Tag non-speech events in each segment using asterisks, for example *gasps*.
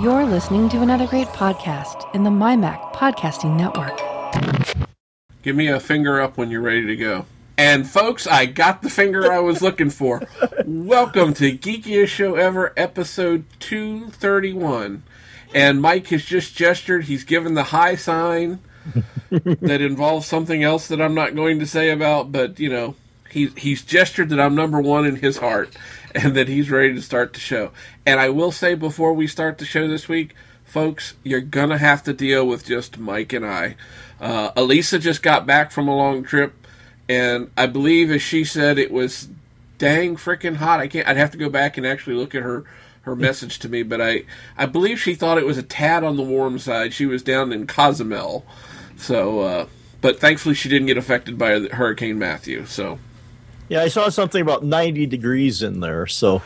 You're listening to another great podcast in the MyMac Podcasting Network. Give me a finger up when you're ready to go. And folks, I got the finger I was looking for. *laughs* Welcome to Geekiest Show Ever, episode 231. And Mike has just gestured. He's given the high sign *laughs* that involves something else that I'm not going to say about, but you know, he's he's gestured that I'm number one in his heart *laughs* and that he's ready to start the show. And I will say before we start the show this week, folks, you're gonna have to deal with just Mike and I. Uh, Elisa just got back from a long trip, and I believe, as she said, it was dang freaking hot. I can't. I'd have to go back and actually look at her her message to me, but I I believe she thought it was a tad on the warm side. She was down in Cozumel, so uh, but thankfully she didn't get affected by Hurricane Matthew. So yeah, I saw something about ninety degrees in there. So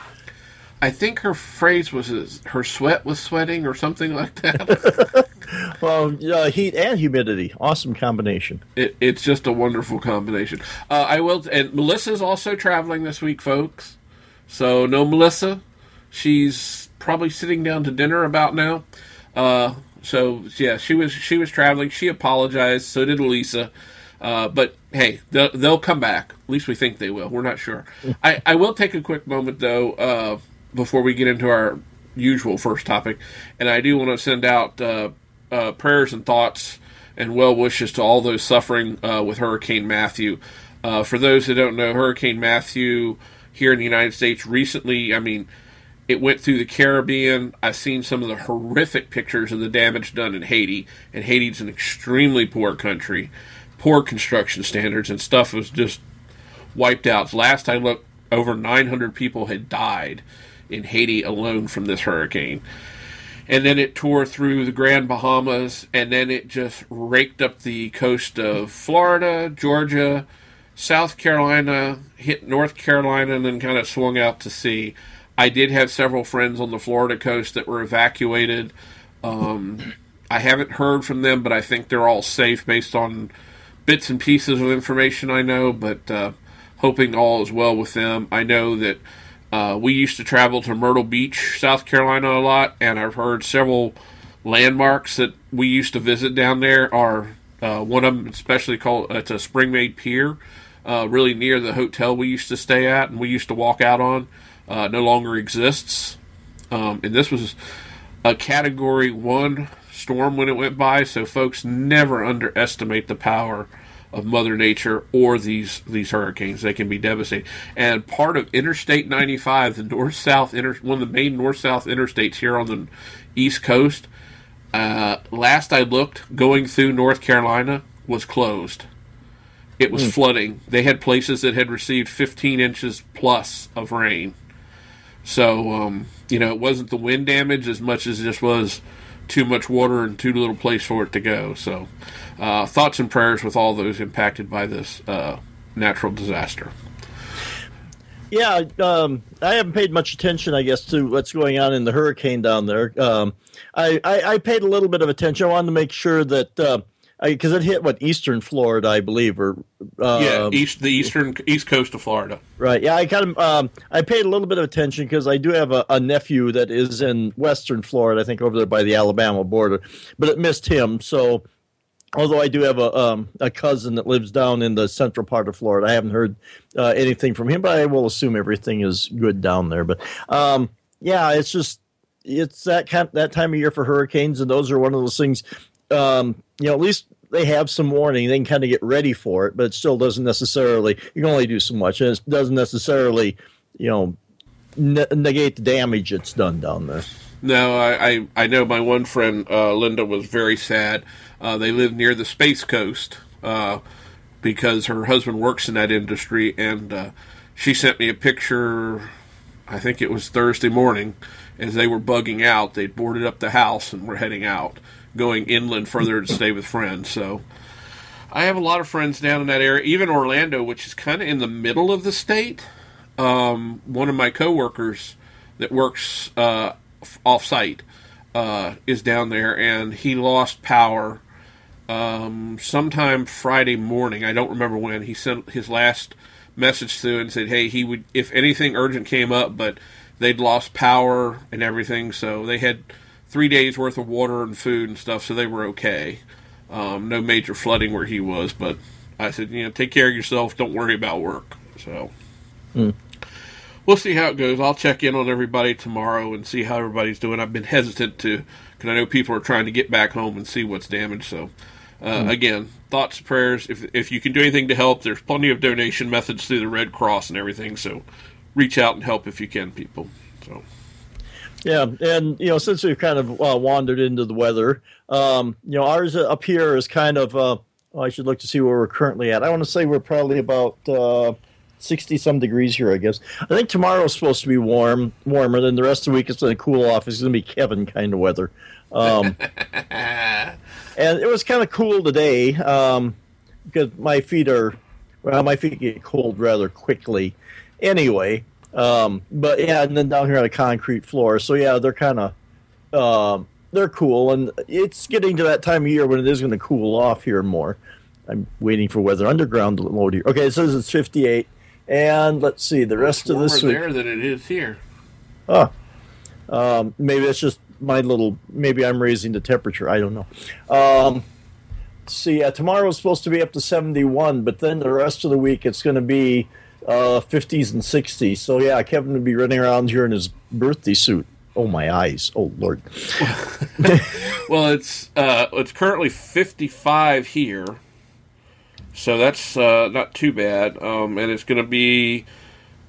I think her phrase was her sweat was sweating or something like that. *laughs* *laughs* well, uh, heat and humidity, awesome combination. It, it's just a wonderful combination. Uh, I will, and Melissa's also traveling this week, folks. So no Melissa. She's probably sitting down to dinner about now. Uh, so yeah, she was she was traveling. She apologized. So did Lisa. Uh, but hey, they'll, they'll, come back. At least we think they will. We're not sure. *laughs* I, I will take a quick moment though uh, before we get into our usual first topic, and I do want to send out uh, uh, prayers and thoughts and well wishes to all those suffering uh, with Hurricane Matthew. for those who don't know, Hurricane Matthew here in the United States recently, I mean it went through the Caribbean. I've seen some of the horrific pictures of the damage done in Haiti, and Haiti's an extremely poor country, poor construction standards, and stuff was just wiped out. Last I looked, over 900 people had died in Haiti alone from this hurricane. And then it tore through the Grand Bahamas, and then it just raked up the coast of Florida, Georgia, South Carolina, hit North Carolina, and then kind of swung out to sea. I did have several friends on the Florida coast that were evacuated. Um, I haven't heard from them, but I think they're all safe based on bits and pieces of information I know. But uh, hoping all is well with them. I know that uh, we used to travel to Myrtle Beach, South Carolina, a lot, and I've heard several landmarks that we used to visit down there are uh, one of them, especially called it's a Springmaid Pier, uh, really near the hotel we used to stay at and we used to walk out on uh, no longer exists. Um, and this was a category one storm when it went by, so folks never underestimate the power of Mother Nature or these these hurricanes. They can be devastating. And part of Interstate 95, the north south inter, one of the main north south interstates here on the East Coast. Uh, last I looked, going through North Carolina was closed. It was mm. flooding. They had places that had received 15 inches plus of rain. So, um, you know, it wasn't the wind damage as much as it just was too much water and too little place for it to go. So, uh, thoughts and prayers with all those impacted by this uh, natural disaster. Yeah, um, I haven't paid much attention, I guess, to what's going on in the hurricane down there. Um, I, I, I, paid a little bit of attention. I wanted to make sure that uh, because it hit what eastern Florida, I believe, or um, yeah, east the eastern east coast of Florida. Right. Yeah, I kind of um, I paid a little bit of attention because I do have a, a, nephew that is in western Florida, I think over there by the Alabama border, but it missed him. So, although I do have a um, a cousin that lives down in the central part of Florida, I haven't heard uh, anything from him, but I will assume everything is good down there. But um, yeah, it's just it's that kind, that time of year for hurricanes, and those are one of those things um, you know, at least they have some warning. They can kind of get ready for it, but it still doesn't necessarily. You can only do so much, and it doesn't necessarily, you know, ne- negate the damage it's done down there. No, I, I, I know my one friend uh, Linda was very sad. Uh, they live near the Space Coast uh, because her husband works in that industry, and uh, she sent me a picture. I think it was Thursday morning as they were bugging out. They'd boarded up the house and were heading out going inland further to stay with friends. So I have a lot of friends down in that area, even Orlando, which is kind of in the middle of the state. Um, one of my coworkers that works uh, off site uh, is down there, and he lost power um, sometime Friday morning. I don't remember when. He sent his last message through and said, "Hey, he would if anything urgent came up, but they'd lost power and everything, so they had." Three days worth of water and food and stuff, so they were okay. Um, no major flooding where he was, but I said, you know, take care of yourself. Don't worry about work. So Mm. we'll see how it goes. I'll check in on everybody tomorrow and see how everybody's doing. I've been hesitant to because I know people are trying to get back home and see what's damaged. So uh, again, thoughts, prayers. If if you can do anything to help, there's plenty of donation methods through the Red Cross and everything. So reach out and help if you can, people. So. Yeah, and you know, since we've kind of uh, wandered into the weather, um, you know, ours up here is kind of. Uh, I should look to see where we're currently at. I want to say we're probably about uh, sixty some degrees here. I guess. I think tomorrow's supposed to be warm, warmer. than the rest of the week it's going to cool off. It's going to be Kevin kind of weather. Um, *laughs* and it was kind of cool today um, because my feet are well, my feet get cold rather quickly. Anyway, um, but yeah, and then down here on a concrete floor. So yeah, they're kind of um, they're cool, and it's getting to that time of year when it is going to cool off here more. I'm waiting for Weather Underground to load here. Okay, it says it's 58, and let's see the rest It's of this week. there than it is here. Oh, um, maybe that's just my little. Maybe I'm raising the temperature. I don't know. Um, see, yeah, tomorrow's supposed to be up to 71, but then the rest of the week it's going to be uh, 50s and 60s. So yeah, Kevin would be running around here in his birthday suit. Oh my eyes! Oh lord! *laughs* Well, it's uh, it's currently 55 here, so that's uh, not too bad. Um, and it's going to be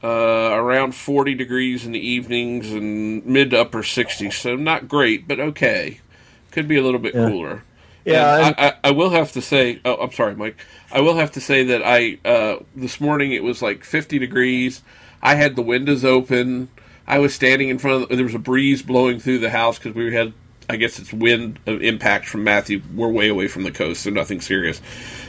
uh, around 40 degrees in the evenings and mid to upper 60s. So not great, but okay. Could be a little bit Yeah. cooler. Yeah, I, I, I will have to say. Oh, I'm sorry, Mike. I will have to say that I uh, this morning it was like 50 degrees. I had the windows open. I was standing in front of. The, there was a breeze blowing through the house because we had. I guess it's wind uh, impact from Matthew. We're way away from the coast, so nothing serious.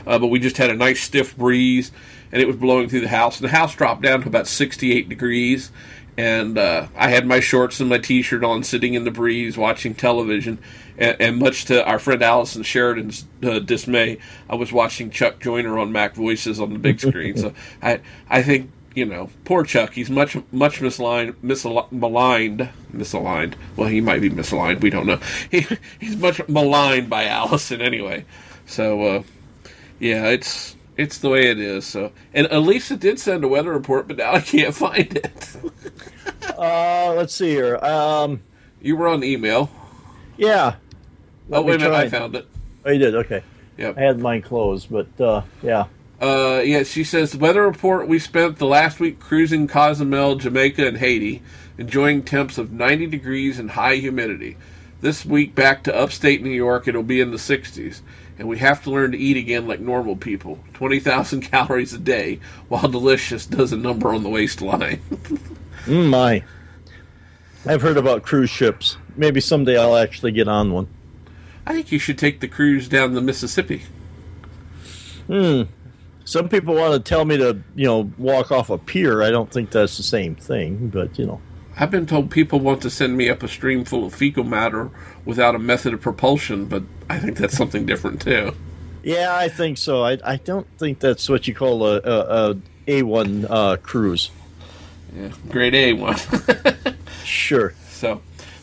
Uh, but we just had a nice stiff breeze, and it was blowing through the house. And the house dropped down to about 68 degrees, and uh, I had my shorts and my t-shirt on, sitting in the breeze, watching television. And, and much to our friend Allison Sheridan's uh, dismay, I was watching Chuck Joiner on MacVoices on the big screen. so *laughs* I, I think you know, poor Chuck. He's much, much misaligned, misal- maligned, misaligned. Well, he might be misaligned. We don't know. *laughs* He, he's much maligned by Allison anyway. So, uh, yeah, it's it's the way it is. So, and Elisa did send a weather report, but now I can't *laughs* find it. Uh, let's see here. Um, you were on email. yeah. Let oh, wait a minute, I found it. Oh, you did. Okay. Yep. I had mine closed, but uh, yeah. Uh, yeah, she says the weather report. We spent the last week cruising Cozumel, Jamaica, and Haiti, enjoying temps of 90 degrees and high humidity. This week back to upstate New York, it'll be in the 60s, and we have to learn to eat again like normal people. 20,000 *laughs* calories a day, while delicious does a number on the waistline. Mm, my. I've heard about cruise ships. Maybe someday I'll actually get on one. I think you should take the cruise down the Mississippi. Hmm. Some people want to tell me to, you know, walk off a pier. I don't think that's the same thing, but you know. I've been told people want to send me up a stream full of fecal matter without a method of propulsion, but I think that's something different too. Yeah, I think so. I, I don't think that's what you call a a, a A1 uh, cruise. Yeah, grade A one. *laughs* Sure. so,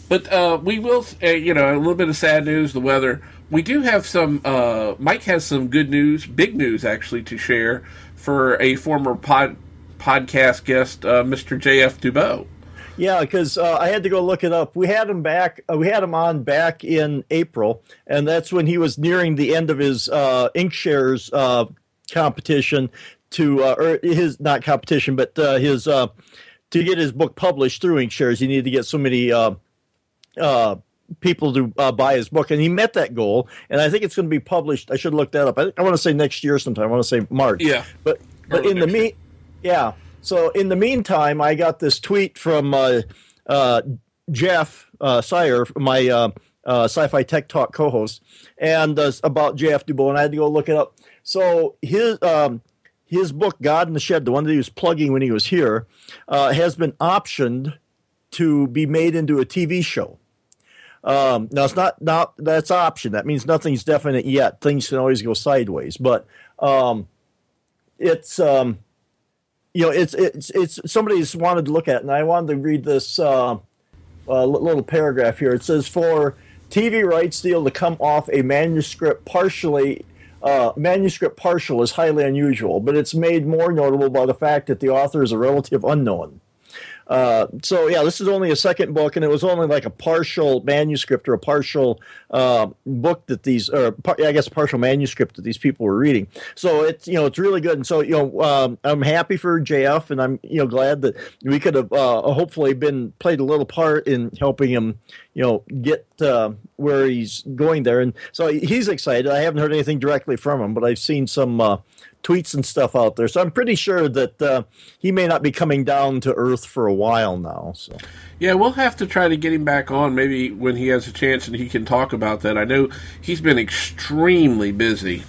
but uh, we will, uh, you know, a little bit of sad news. The weather. We do have some. Uh, Mike has some good news, big news actually, to share for a former pod podcast guest, uh, Mr. J.F. Dubeau. Yeah, because uh, I had to go look it up. We had him back. Uh, we had him on back in April, and that's when he was nearing the end of his uh, InkShares uh, competition to, uh, or his not competition, but uh, his uh, to get his book published through InkShares. He needed to get so many uh, uh, people to uh, buy his book, and he met that goal. And I think it's going to be published. I should look that up. I, I want to say next year sometime. I want to say March. Yeah. but but Early in the meet, yeah. So in the meantime, I got this tweet from uh, uh, Jeff uh, Sire, my uh, uh, Sci-Fi Tech Talk co-host, and uh, about Jeff Dubeau, and I had to go look it up. So his um, his book, God in the Shed, the one that he was plugging when he was here, has been optioned to be made into a TV show. Um, now it's not not that's option. That means nothing's definite yet. Things can always go sideways, but um, it's um, you know it's it's it's somebody's wanted to look at, and I wanted to read this. Uh, uh, little paragraph here. It says for TV rights deal to come off a manuscript partially. Uh, manuscript partial is highly unusual, but it's made more notable by the fact that the author is a relative unknown. Uh, so yeah, this is only a second book, and it was only like a partial manuscript or a partial uh, book that these, or par- I guess, partial manuscript that these people were reading. So it's you know it's really good, and so you know um, I'm happy for JF, and I'm you know glad that we could have uh, hopefully been played a little part in helping him you know get uh, where he's going there, and so he's excited. I haven't heard anything directly from him, but I've seen some uh, tweets and stuff out there. So I'm pretty sure that uh, he may not be coming down to Earth for a while now. So yeah, we'll have to try to get him back on maybe when he has a chance and he can talk about that. I know he's been extremely busy.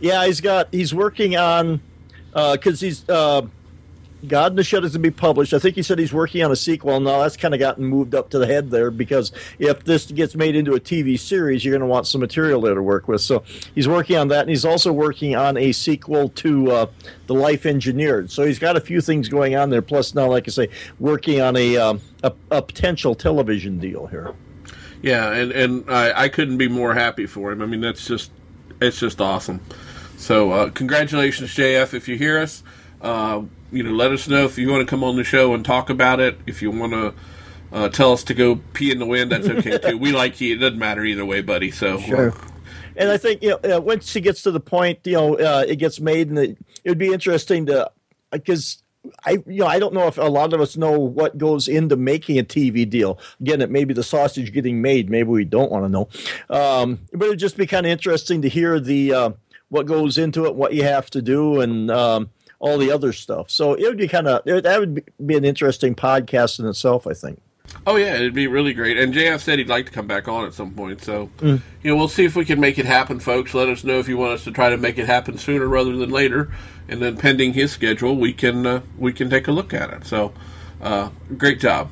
Yeah, he's got he's working on because uh, he's. Uh, God in the Shed is to be published. I think he said he's working on a sequel. Now that's kind of gotten moved up to the head there because if this gets made into a TV series, you're going to want some material there to work with. So he's working on that, and he's also working on a sequel to uh, The Life Engineered. So he's got a few things going on there. Plus now, like I say, working on a um, a, a, potential television deal here. Yeah, and and I, I couldn't be more happy for him. I mean, that's just it's just awesome. So uh, congratulations, JF, if you hear us. Uh, you know, let us know if you want to come on the show and talk about it. If you want to uh, tell us to go pee in the wind, that's okay too. we like you. It doesn't matter either way, buddy. So sure. and I think you know uh, once she gets to the point, you know, uh, it gets made, and it, would be interesting to because I you know I don't know if a lot of us know what goes into making a TV deal. Again, it may be the sausage getting made. Maybe we don't want to know, um, but it'd just be kind of interesting to hear the uh, what goes into it, what you have to do, and um, all the other stuff. So it would be kind of that would be an interesting podcast in itself. I think. Oh yeah, it'd be really great. And JF said he'd like to come back on at some point. So mm. you know, we'll see if we can make it happen, folks. Let us know if you want us to try to make it happen sooner rather than later. And then pending his schedule, we can uh, we can take a look at it. So uh, great job.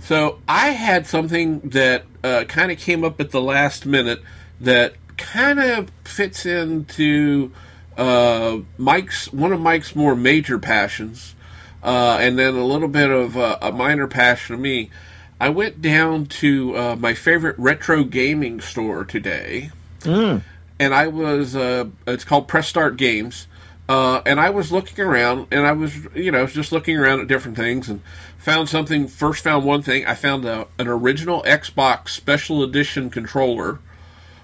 So I had something that uh, kind of came up at the last minute that kind of fits into uh, Mike's one of Mike's more major passions, uh, and then a little bit of uh, a minor passion of me. I went down to uh, my favorite retro gaming store today, mm. and I was uh, it's called Press Start Games, uh, and I was looking around, and I was you know just looking around at different things and found something. First, found one thing. I found a, an original Xbox Special Edition controller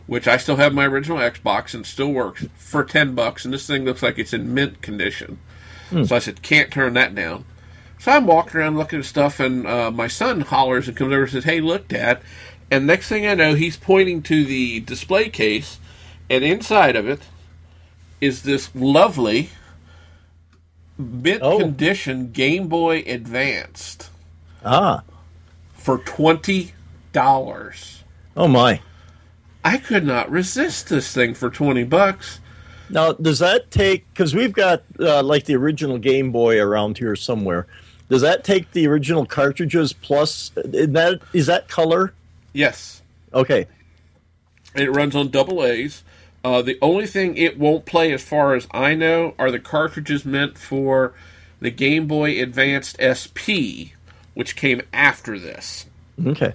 which I still have my original Xbox and still works for ten bucks, and this thing looks like it's in mint condition. Mm. So I said, can't turn that down. So I'm walking around looking at stuff, and uh, my son hollers and comes over and says, "Hey, look, Dad!" And next thing I know, he's pointing to the display case, and inside of it is this lovely mint oh. condition Game Boy Advanced. Ah, for twenty dollars. Oh my! I could not resist this thing for 20 bucks. Now, does that take, because we've got uh, like the original Game Boy around here somewhere. Does that take the original cartridges plus, is that, is that color? Yes. Okay. It runs on double A's. Uh, the only thing it won't play, as far as I know, are the cartridges meant for the Game Boy Advanced SP, which came after this. Okay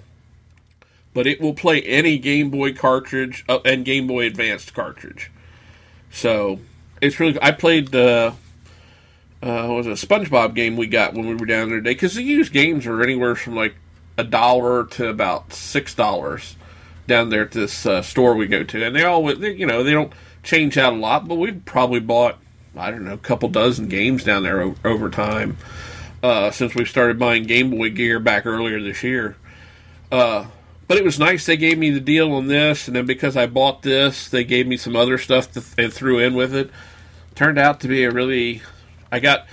but it will play any Game Boy cartridge uh, and Game Boy Advanced cartridge. So it's really. I played the uh, was a SpongeBob game we got when we were down there today because the used games are anywhere from like a dollar to about six dollars down there at this uh, store we go to, and they all they, you know they don't change out a lot, but we've probably bought I don't know a couple dozen games down there o- over time uh, since we started buying Game Boy gear back earlier this year. Uh, but it was nice. They gave me the deal on this, and then because I bought this, they gave me some other stuff to, and threw in with it. Turned out to be a really. I got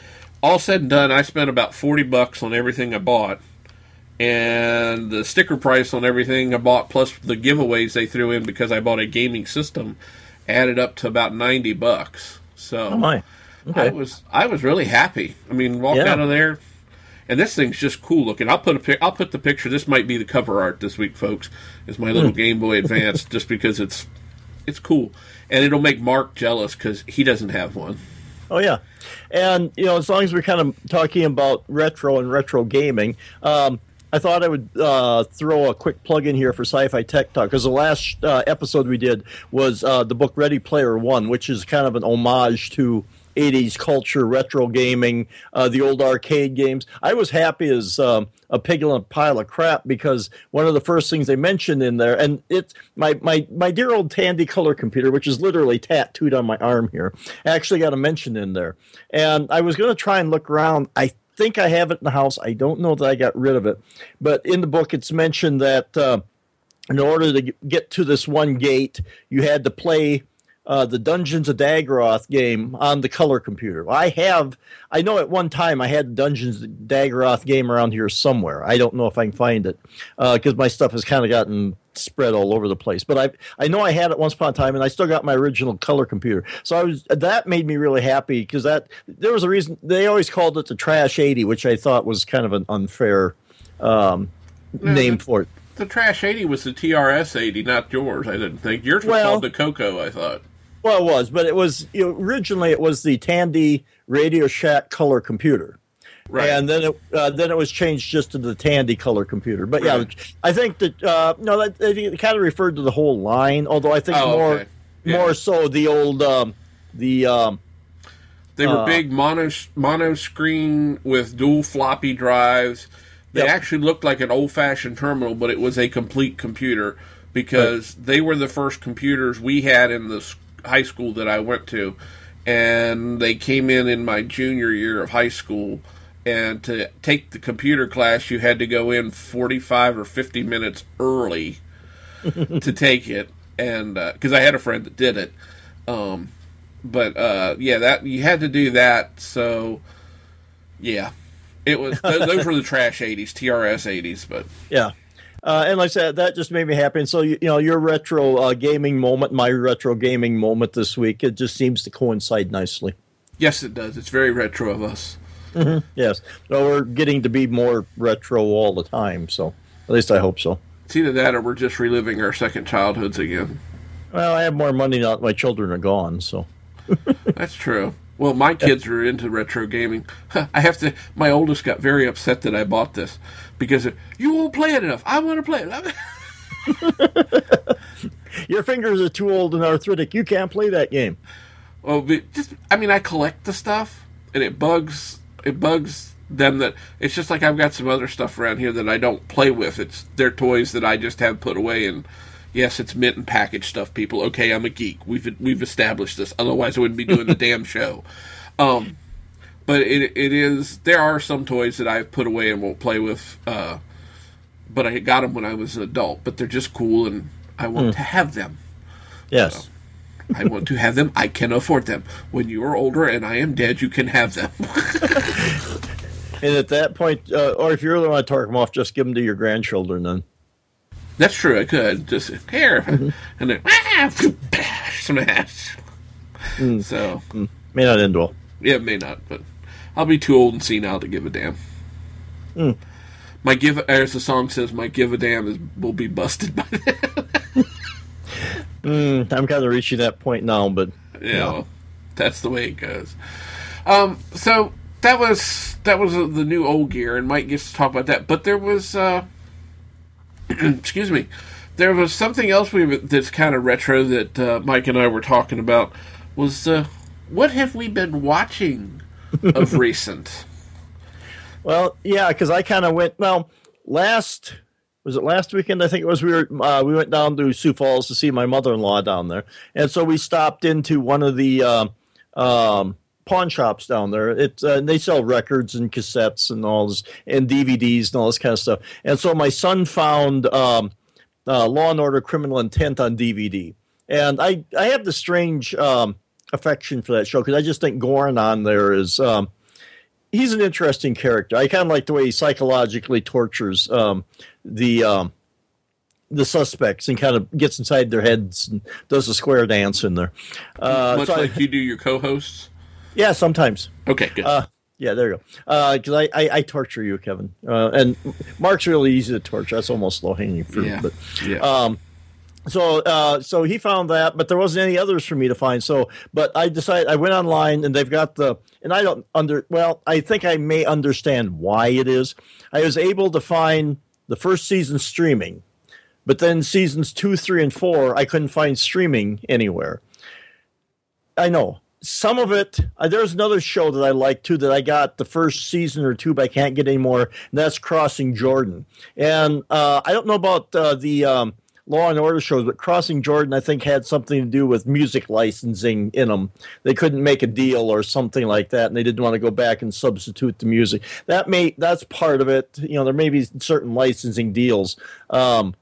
all said and done. I spent about forty bucks on everything I bought, and the sticker price on everything I bought, plus the giveaways they threw in because I bought a gaming system, added up to about ninety bucks. So oh my. Okay. I was I was really happy. I mean, walked yeah. out of there and this thing's just cool looking. I'll put a pic- I'll put the picture. This might be the cover art this week, folks. Is my little hmm. Game Boy *laughs* Advance just because it's it's cool, and it'll make Mark jealous because he doesn't have one. Oh yeah, and you know as long as we're kind of talking about retro and retro gaming, um, I thought I would uh, throw a quick plug in here for Sci-Fi Tech Talk because the last uh, episode we did was uh, the book Ready Player One, which is kind of an homage to 80s culture, retro gaming, uh, the old arcade games. I was happy as um, a pig in a pile of crap because one of the first things they mentioned in there, and it's my, my, my dear old Tandy color computer, which is literally tattooed on my arm here, actually got a mention in there. And I was going to try and look around. I think I have it in the house. I don't know that I got rid of it, but in the book it's mentioned that uh, in order to get to this one gate, you had to play uh, the Dungeons of Daggorath game on the color computer. I have, I know at one time I had Dungeons of Daggorath game around here somewhere. I don't know if I can find it because uh, my stuff has kind of gotten spread all over the place. But I I know I had it once upon a time, and I still got my original color computer. So I was that made me really happy because that there was a reason they always called it the Trash eighty, which I thought was kind of an unfair um, name the, for it. The Trash eighty was the TRS eighty, not yours. I didn't think yours was well, called the Coco. I thought. Well, it was, but it was you know, originally it was the Tandy Radio Shack color computer. Right. And then it uh, then it was changed just to the Tandy color computer. But yeah, right. I think that uh, no, that, it kind of referred to the whole line. Although I think oh, more okay. yeah. more so the old um, the um, they were uh, big mono mono screen with dual floppy drives. They yep. actually looked like an old fashioned terminal, but it was a complete computer because right. they were the first computers we had in the high school that I went to, and they came in in my junior year of high school and to take the computer class you had to go in 45 or 50 minutes early *laughs* to take it and because uh, i had a friend that did it um, but uh, yeah that you had to do that so yeah. It was those were the *laughs* trash 80s trs 80s but yeah uh, and like I said, that just made me happy. And so, you, you know, your retro uh, gaming moment, my retro gaming moment this week, it just seems to coincide nicely. Yes, it does. It's very retro of us. Mm-hmm. Yes. Well, we're getting to be more retro all the time, so at least I hope so. It's either that or we're just reliving our second childhoods again. Well, I have more money now that my children are gone, so. *laughs* That's true. Well, my kids are into retro gaming. I have to. My oldest got very upset that I bought this because you won't play it enough. I want to play it. *laughs* Your fingers are too old and arthritic. You can't play that game. Well, just I mean, I collect the stuff, and it bugs it bugs them that it's just like I've got some other stuff around here that I don't play with. It's their toys that I just have put away and yes, it's mint and package stuff, people. Okay, I'm a geek. We've we've established this. Otherwise I wouldn't be doing the *laughs* damn show. Um but it it is there are some toys that I've put away and won't play with uh but I got them when I was an adult, but they're just cool and I want mm. to have them. Yes. So, I want to have them. I can afford them. When you are older and I am dead, you can have them. *laughs* and at that point, uh, or if you really want to talk them off, just give them to your grandchildren then. That's true. I could just here mm-hmm. and then ah, smash. Mm. So mm. may not end well. Yeah, it may not, but I'll be too old and senile to give a damn. Mm. My give, as the song says, my give a damn is will be busted by then. *laughs* Mm, I'm kind of reaching that point now, but yeah, you know. that's the way it goes. Um, so that was that was uh, the new old gear, and Mike gets to talk about that. But there was, uh, *clears throat* excuse me, there was something else we that's kind of retro that uh, Mike and I were talking about. Was uh, what have we been watching of *laughs* recent? Well, yeah, because I kind of went well last was it last weekend? I think it was. We were uh, we went down to Sioux Falls to see my mother in law down there, and so we stopped into one of the uh, um, pawn shops down there. It uh, they sell records and cassettes and all this and DVDs and all this kind of stuff. And so my son found um, uh, Law and Order: Criminal Intent on DVD, and I I have the strange um, affection for that show because I just think Goren on there is. Um, he's an interesting character. I kind of like the way he psychologically tortures um, the um, the suspects and kind of gets inside their heads and does a square dance in there. Uh, Much so like I, you do your co-hosts. Yeah, sometimes. Okay, good. Uh, yeah, there you go. Because uh, I, I, I, torture you, Kevin, uh, and Mark's really easy to torture. That's almost low hanging fruit. Yeah. But, yeah. Um, so uh, so he found that, but there wasn't any others for me to find. So, but I decided I went online and they've got the and I don't under well, I think I may understand why it is. I was able to find the first season streaming, but then seasons two, three, and four I couldn't find streaming anywhere. I know some of it. Uh, there's another show that I like too that I got the first season or two, but I can't get anymore. And that's Crossing Jordan, and uh, I don't know about uh, the. Um, Law and Order shows, but Crossing Jordan, I think, had something to do with music licensing in them. They couldn't make a deal or something like that, and they didn't want to go back and substitute the music. That may that's part of it. You know, there may be certain licensing deals. Um,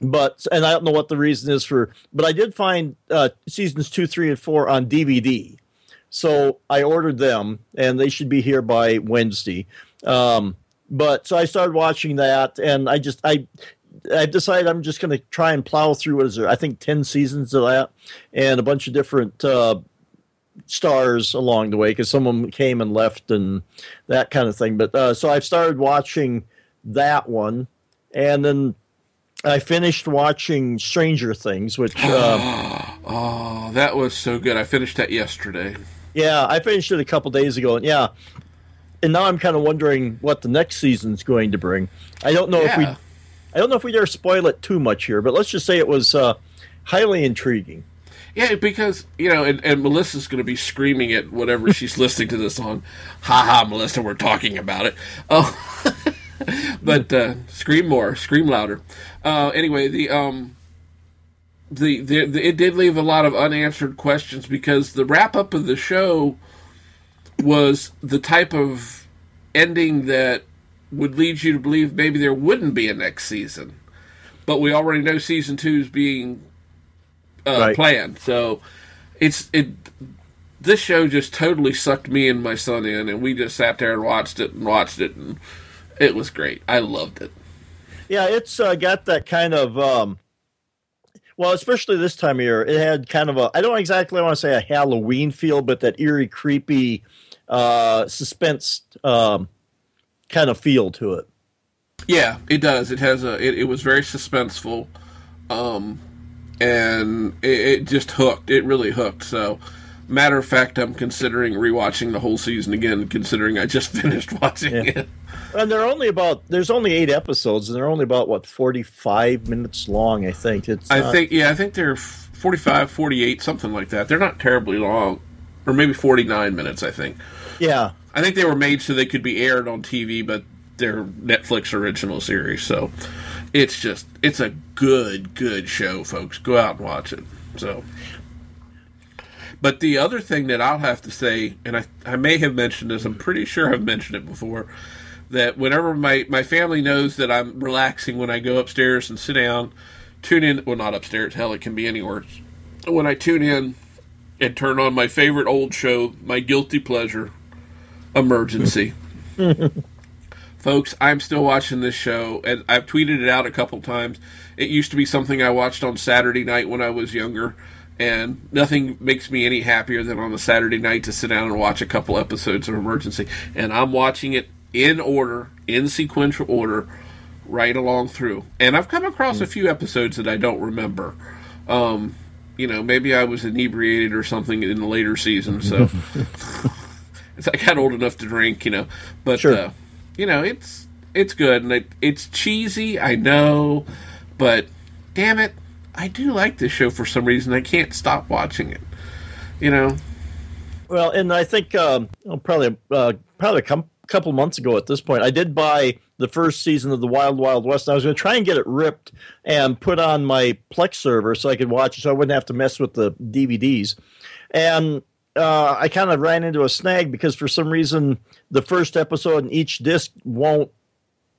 but and I don't know what the reason is for, but I did find uh, seasons two, three, and four on DVD. So I ordered them, and they should be here by Wednesday. Um, but so I started watching that, and I just I I decided I'm just going to try and plow through what is there? I think ten seasons of that, and a bunch of different uh, stars along the way because some of them came and left and that kind of thing. But uh, so I've started watching that one, and then I finished watching Stranger Things, which uh, *gasps* oh, that was so good. I finished that yesterday. Yeah, I finished it a couple days ago, and yeah. And now I'm kind of wondering what the next season's going to bring. I don't know yeah. if we I don't know if we dare spoil it too much here, but let's just say it was uh, highly intriguing. Yeah, because you know, and, and Melissa's going to be screaming at whatever she's *laughs* listening to this on. Ha ha, Melissa, we're talking about it. Oh, *laughs* but uh, scream more, scream louder. Uh, anyway, the um, the, the, the it did leave a lot of unanswered questions because the wrap up of the show was the type of ending that would lead you to believe maybe there wouldn't be a next season. But we already know season two is being uh, right. planned, so it's it. This show just totally sucked me and my son in, and we just sat there and watched it and watched it, and it was great. I loved it. Yeah, it's uh, got that kind of. Um, well, especially this time of year, it had kind of a. I don't exactly want to say a Halloween feel, but that eerie, creepy, uh, suspense. Um, kind of feel to it. Yeah, it does. It has a. It, it was very suspenseful, um, and it, it, just hooked. It really hooked. So, matter of fact, I'm considering rewatching the whole season again, considering I just *laughs* finished watching yeah. it. And they're only about. There's only eight episodes, and they're only about what 45 minutes long. I think it's. I not, think yeah, I think they're 45, 48, something like that. They're not terribly long, or maybe 49 minutes. I think. Yeah, I think they were made so they could be aired on TV, but they're Netflix original series. So it's just it's a good good show, folks. Go out and watch it. So. But the other thing that I'll have to say, and I, I may have mentioned this, I'm pretty sure I've mentioned it before, that whenever my, my family knows that I'm relaxing when I go upstairs and sit down, tune in, well, not upstairs, hell, it can be anywhere. When I tune in and turn on my favorite old show, my guilty pleasure, emergency. *laughs* Folks, I'm still watching this show, and I've tweeted it out a couple times. It used to be something I watched on Saturday night when I was younger, and nothing makes me any happier than on a Saturday night to sit down and watch a couple episodes of Emergency. And I'm watching it in order, in sequential order, right along through. And I've come across a few episodes that I don't remember. Um, you know, maybe I was inebriated or something in the later season, so. *laughs* It's I got old enough to drink, you know. But sure. uh, you know, it's it's good and it, it's cheesy, I know, but damn it, I do like this show for some reason. I can't stop watching it. You know. Well, and I think um, probably uh, probably a com- couple months ago at this point, I did buy the first season of the Wild Wild West. and I was going to try and get it ripped and put on my Plex server so I could watch it, so I wouldn't have to mess with the DVDs. And uh, I kind of ran into a snag because for some reason the first episode in each disc won't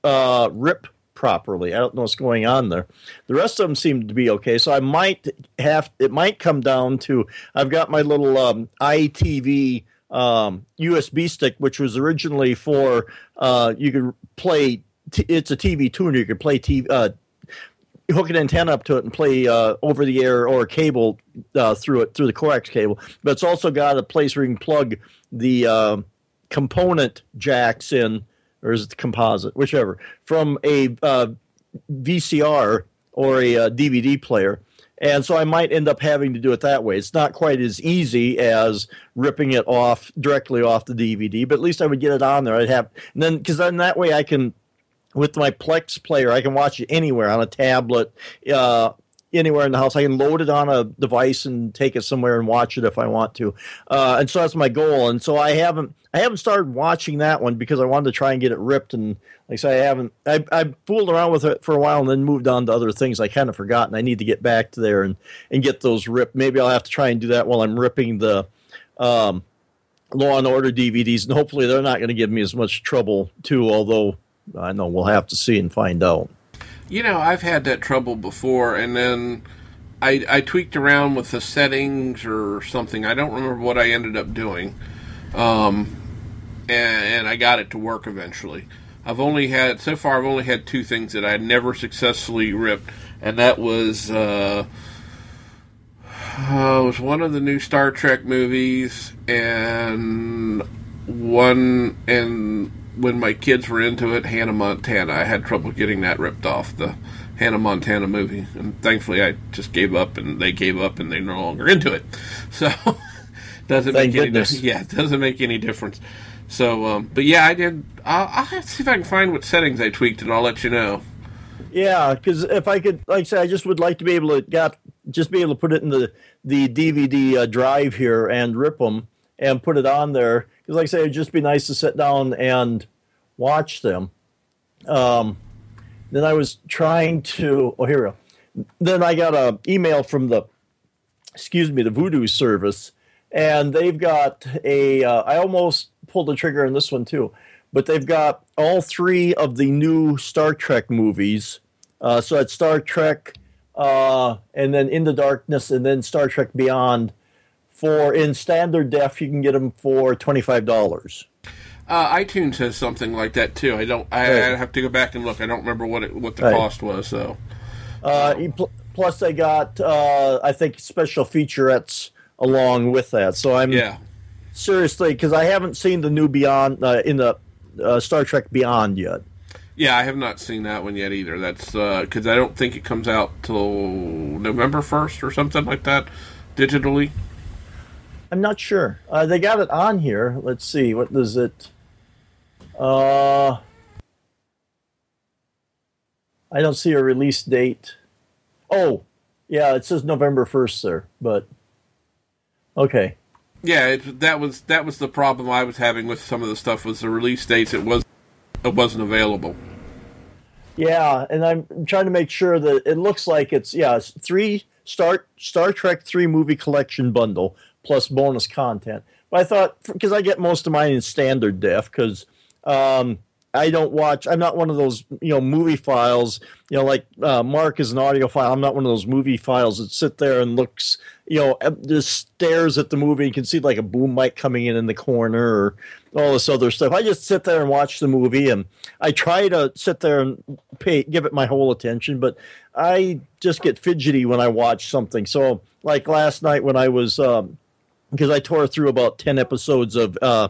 uh, rip properly. I don't know what's going on there. The rest of them seem to be okay. So I might have it might come down to I've got my little um, EyeTV um, USB stick, which was originally for uh, you could play. T- it's a TV tuner. You could play TV, uh, hook an antenna up to it and play uh, over the air or cable uh, through it through the coax cable. But it's also got a place where you can plug the uh, component jacks in, or is it the composite, whichever, from a uh, VCR or a DVD uh, player. and so I might end up having to do it that way. It's not quite as easy as ripping it off directly off the DVD, but at least I would get it on there. I'd have and then because then that way I can with my Plex player, I can watch it anywhere on a tablet, uh, anywhere in the house. I can load it on a device and take it somewhere and watch it if I want to. Uh, and so that's my goal. And so I haven't I haven't started watching that one because I wanted to try and get it ripped. And like I say, I haven't I I fooled around with it for a while and then moved on to other things I kind of forgot, and I need to get back to there and and get those ripped. Maybe I'll have to try and do that while I'm ripping the. Um, Law and Order DVDs, and hopefully they're not going to give me as much trouble too. Although I know we'll have to see and find out. You know, I've had that trouble before, and then I, I tweaked around with the settings or something. I don't remember what I ended up doing, um, and, and I got it to work eventually. I've only had so far. I've only had two things that I never successfully ripped, and that was uh, uh, was one of the new Star Trek movies, and one and when my kids were into it, Hannah Montana. I had trouble getting that ripped off the Hannah Montana movie, and thankfully I just gave up, and they gave up, and they're no longer into it. *laughs* So *laughs* doesn't Thank make goodness. any *laughs* yeah, it doesn't make any difference. So, um, but yeah, I did. I'll, I'll have to see if I can find what settings I tweaked, and I'll let you know. Yeah, because if I could, like I say, I just would like to be able to got just be able to put it in the the DVD uh, drive here and rip them and put it on there. Because like I say, it'd just be nice to sit down and watch them. Um, then I was trying to. Oh, here we go. Then I got a email from the, excuse me, the Vudu service, and they've got a. Uh, I almost pulled the trigger on this one too, but they've got all three of the new Star Trek movies. Uh, so it's Star Trek, uh, and then In the Darkness, and then Star Trek Beyond. For in standard def, you can get them for twenty five dollars. Uh, iTunes has something like that too. I don't. I, Right. I have to go back and look. I don't remember what it, what the Right. cost was. So Uh, pl- plus, they got uh, I think special featurettes along with that. So I'm yeah, seriously because I haven't seen the new Beyond uh, in the uh, Star Trek Beyond yet. yeah. I have not seen that one yet either. That's because I don't think it comes out till November first or something like that, digitally. I'm not sure. Uh, they got it on here. Let's see. What does it? Uh, I don't see a release date. Oh, yeah, it says November first, sir. But okay. Yeah, it, that was that was the problem I was having with some of the stuff was the release dates. It was it wasn't available. Yeah, and I'm trying to make sure that it looks like it's yeah, it's three Star Star Trek three movie collection bundle plus bonus content. But I thought because I get most of mine in standard def because um, I don't watch. I'm not one of those you know movie files. You know, like uh, Mark is an audiophile. I'm not one of those movie files that sit there and looks. You know, just stares at the movie. You can see like a boom mic coming in in the corner or all this other stuff. I just sit there and watch the movie, and I try to sit there and pay give it my whole attention. But I just get fidgety when I watch something. So, like last night when I was. Um, because I tore through about 10 episodes of uh,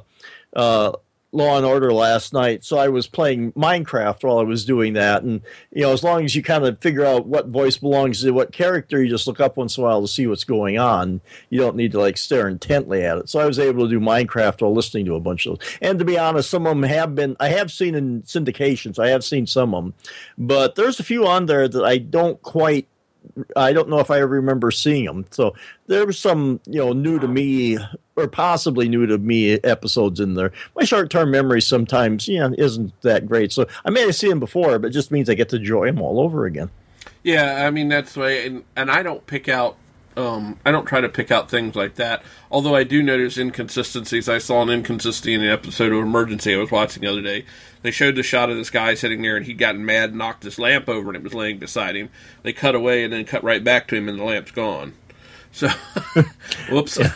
uh, Law and Order last night. So I was playing Minecraft while I was doing that. And, you know, as long as you kind of figure out what voice belongs to what character, you just look up once in a while to see what's going on. You don't need to like stare intently at it. So I was able to do Minecraft while listening to a bunch of those. And to be honest, some of them have been, I have seen in syndications, I have seen some of them. But there's a few on there that I don't quite I don't know if I ever remember seeing them. So there was some, you know, new to me or possibly new to me episodes in there. My short-term memory sometimes, yeah, isn't that great. So I may have seen them before, but it just means I get to enjoy them all over again. Yeah, I mean that's way, and, and I don't pick out. Um, I don't try to pick out things like that. Although I do notice inconsistencies. I saw an inconsistency in an episode of Emergency I was watching the other day. They showed the shot of this guy sitting there, and he'd gotten mad, and knocked his lamp over, and it was laying beside him. They cut away, and then cut right back to him, and the lamp's gone. So, *laughs* whoops. *laughs*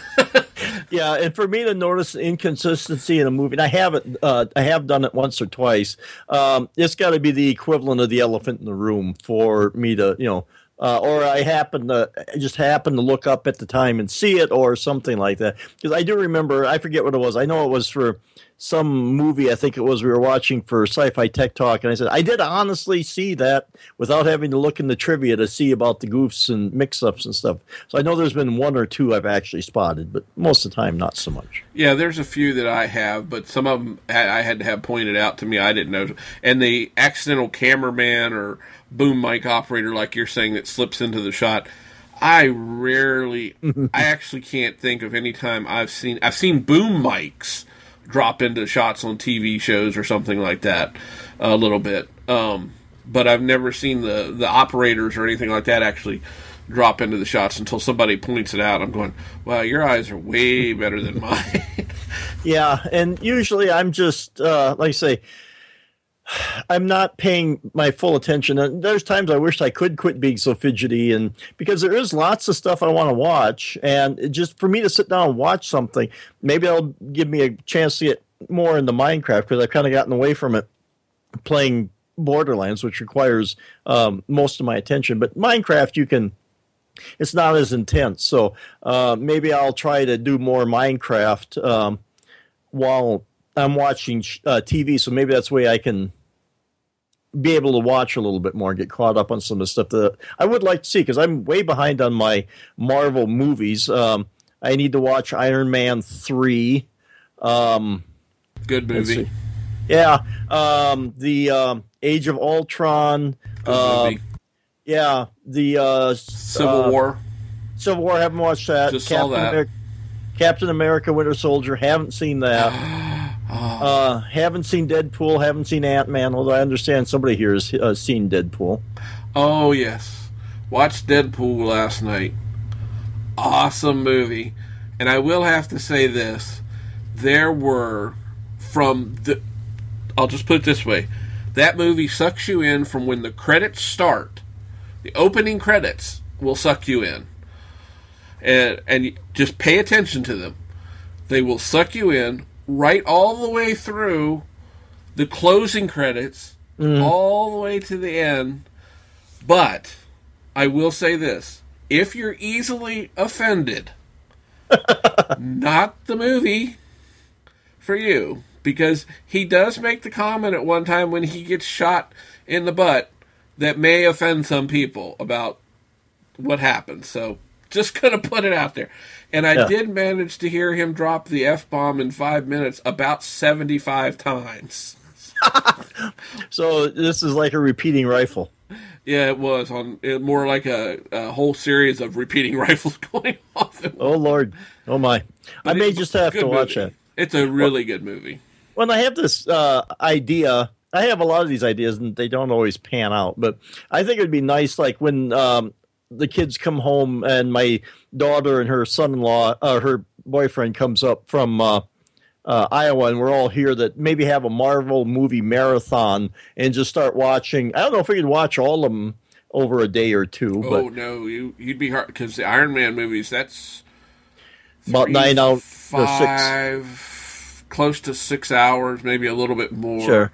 Yeah, and for me to notice inconsistency in a movie, and I haven't, uh, I have done it once or twice. Um, it's got to be the equivalent of the elephant in the room for me to, you know, uh, or I happen to I just happen to look up at the time and see it, or something like that. Because I do remember, I forget what it was. I know it was for some movie. I think it was we were watching for Sci-Fi Tech Talk, and I said I did honestly see that without having to look in the trivia to see about the goofs and mix-ups and stuff. So I know there's been one or two I've actually spotted, but most of the time not so much. Yeah, there's a few that I have, but some of them I had to have pointed out to me. I didn't know, and the accidental cameraman or boom mic operator, like you're saying, that slips into the shot. I rarely, *laughs* I actually can't think of any time I've seen. I've seen boom mics drop into shots on TV shows or something like that a little bit, um, but I've never seen the the operators or anything like that actually drop into the shots until somebody points it out. I'm going, wow, your eyes are way better than mine. *laughs* yeah, and usually I'm just uh, like I say I'm not paying my full attention. There's times I wish I could quit being so fidgety, and because there is lots of stuff I want to watch, and just for me to sit down and watch something, maybe that'll give me a chance to get more into Minecraft because I've kind of gotten away from it playing Borderlands, which requires um, most of my attention. But Minecraft, you can. It's not as intense, so uh, maybe I'll try to do more Minecraft um, while I'm watching uh, TV, so maybe that's the way I can be able to watch a little bit more and get caught up on some of the stuff that I would like to see because I'm way behind on my Marvel movies. Um, I need to watch Iron Man three. Um, Good movie. Yeah, um, the um, Age of Ultron. Uh, yeah, the uh, Civil uh, War. Civil War. Haven't watched that. Just Captain saw that. America, Captain America: Winter Soldier. Haven't seen that. *sighs* Uh, haven't seen Deadpool. Haven't seen Ant Man. Although I understand somebody here has uh, seen Deadpool. Oh yes, watched Deadpool last night. Awesome movie, and I will have to say this: there were from the. I'll just put it this way: that movie sucks you in from when the credits start. The opening credits will suck you in, and and just pay attention to them. They will suck you in right all the way through the closing credits, mm-hmm. all the way to the end. But I will say this if you're easily offended, *laughs* not the movie for you. Because he does make the comment at one time when he gets shot in the butt that may offend some people about what happened. So just gonna put it out there. And I Yeah. did manage to hear him drop the F bomb in five minutes about 75 times. *laughs* So this is like a repeating rifle. Yeah, it was on it, more like a, a whole series of repeating *laughs* rifles going off. Oh Lord, oh my! I may just have to good watch it. It's a really good movie. When I have this uh, idea, I have a lot of these ideas, and they don't always pan out. But I think it'd be nice, like when um, the kids come home and my daughter and her son-in-law, uh, her boyfriend, comes up from. Uh, uh, Iowa, and we're all here. That maybe have a Marvel movie marathon and just start watching. I don't know if we could watch all of them over a day or two, but oh no, you you'd be hard because the Iron Man movies. That's about three, nine out of six. five, close to six hours, maybe a little bit more. Sure.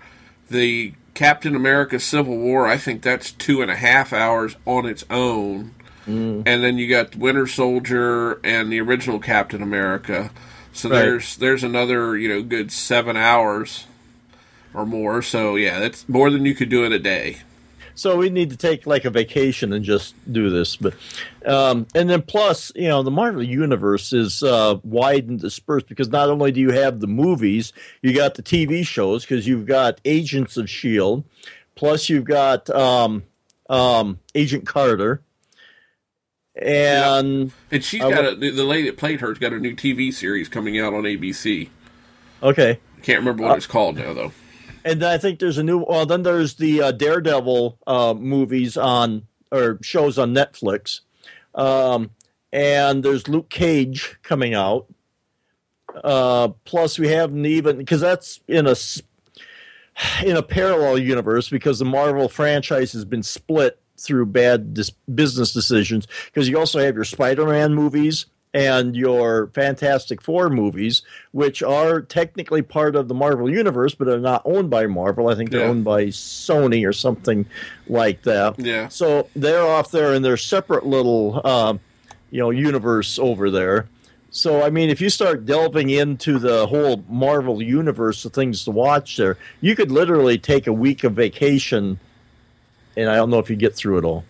The Captain America: Civil War. I think that's two and a half hours on its own. Mm. And then you got Winter Soldier and the original Captain America. So Right. there's there's another you know good seven hours or more. So yeah, that's more than you could do in a day. So we need to take like a vacation and just do this. But um, and then plus, you know, the Marvel universe is uh, wide and dispersed because not only do you have the movies, you got the TV shows because you've got Agents of Shield, plus you've got um, um, Agent Carter, and And she's I got wa- a, the lady that played her's got a new TV series coming out on ABC. okay. Can't remember Uh, what it's called now though. And then I think there's a new. Well, then there's the uh, Daredevil uh, movies on or shows on Netflix, um, and there's Luke Cage coming out. Uh, plus, we haven't even because that's in a in a parallel universe because the Marvel franchise has been split through bad dis- business decisions. Because you also have your Spider-Man movies and your Fantastic Four movies, which are technically part of the Marvel universe, but are not owned by Marvel. I think they're Yeah. owned by Sony or something like that. Yeah. So they're off there in their separate little, uh, you know, universe over there. So I mean, if you start delving into the whole Marvel universe of things to watch there, you could literally take a week of vacation, and I don't know if you get through it all.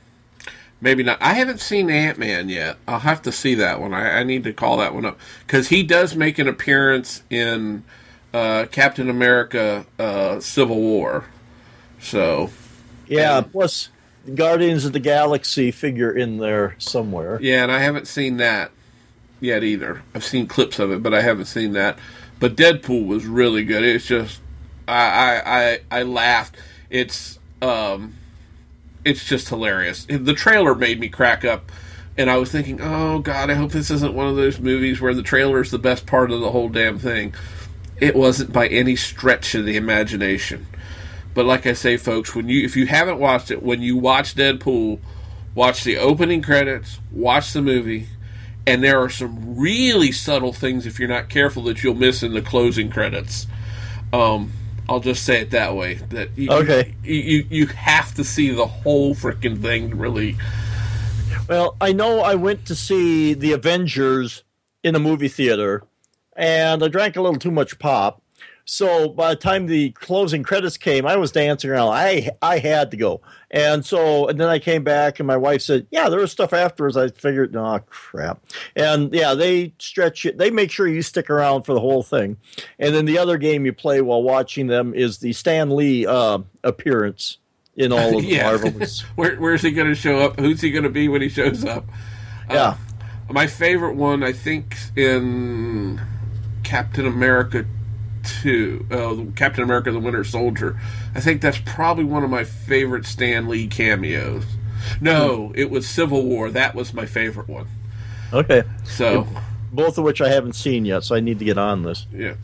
Maybe not. I haven't seen Ant Man yet. I'll have to see that one. I, I need to call that one up because he does make an appearance in uh, Captain America: uh, Civil War. So Yeah. And- plus, Guardians of the Galaxy figure in there somewhere. yeah, and I haven't seen that yet either. I've seen clips of it, but I haven't seen that. But Deadpool was really good. It's just I I I, I laughed. It's um it's just hilarious. The trailer made me crack up, and I was thinking, oh god, I hope this isn't one of those movies where the trailer is the best part of the whole damn thing. It wasn't by any stretch of the imagination. But like I say, folks, when you if you haven't watched it, when you watch Deadpool, watch the opening credits, watch the movie, and there are some really subtle things if you're not careful that you'll miss in the closing credits. Um, I'll just say it that way. That you, Okay. you, you you have to see the whole freaking thing really. Well, I know I went to see The Avengers in a movie theater, and I drank a little too much pop. So by the time the closing credits came, I was dancing around. I I had to go, and so and then I came back, and my wife said, "Yeah, there was stuff afterwards." I figured, "Oh crap!" And yeah, they stretch it. They make sure you stick around for the whole thing. And then the other game you play while watching them is the Stan Lee uh, appearance in all of the *laughs* Yeah. Marvels. *laughs* Where, where's he going to show up? Who's he going to be when he shows up? Yeah. My favorite one, I think, in Captain America 2, uh, Captain America the Winter Soldier. I think that's probably one of my favorite Stan Lee cameos. No, it was Civil War. That was my favorite one. Okay. So, both of which I haven't seen yet, so I need to get on this. yeah.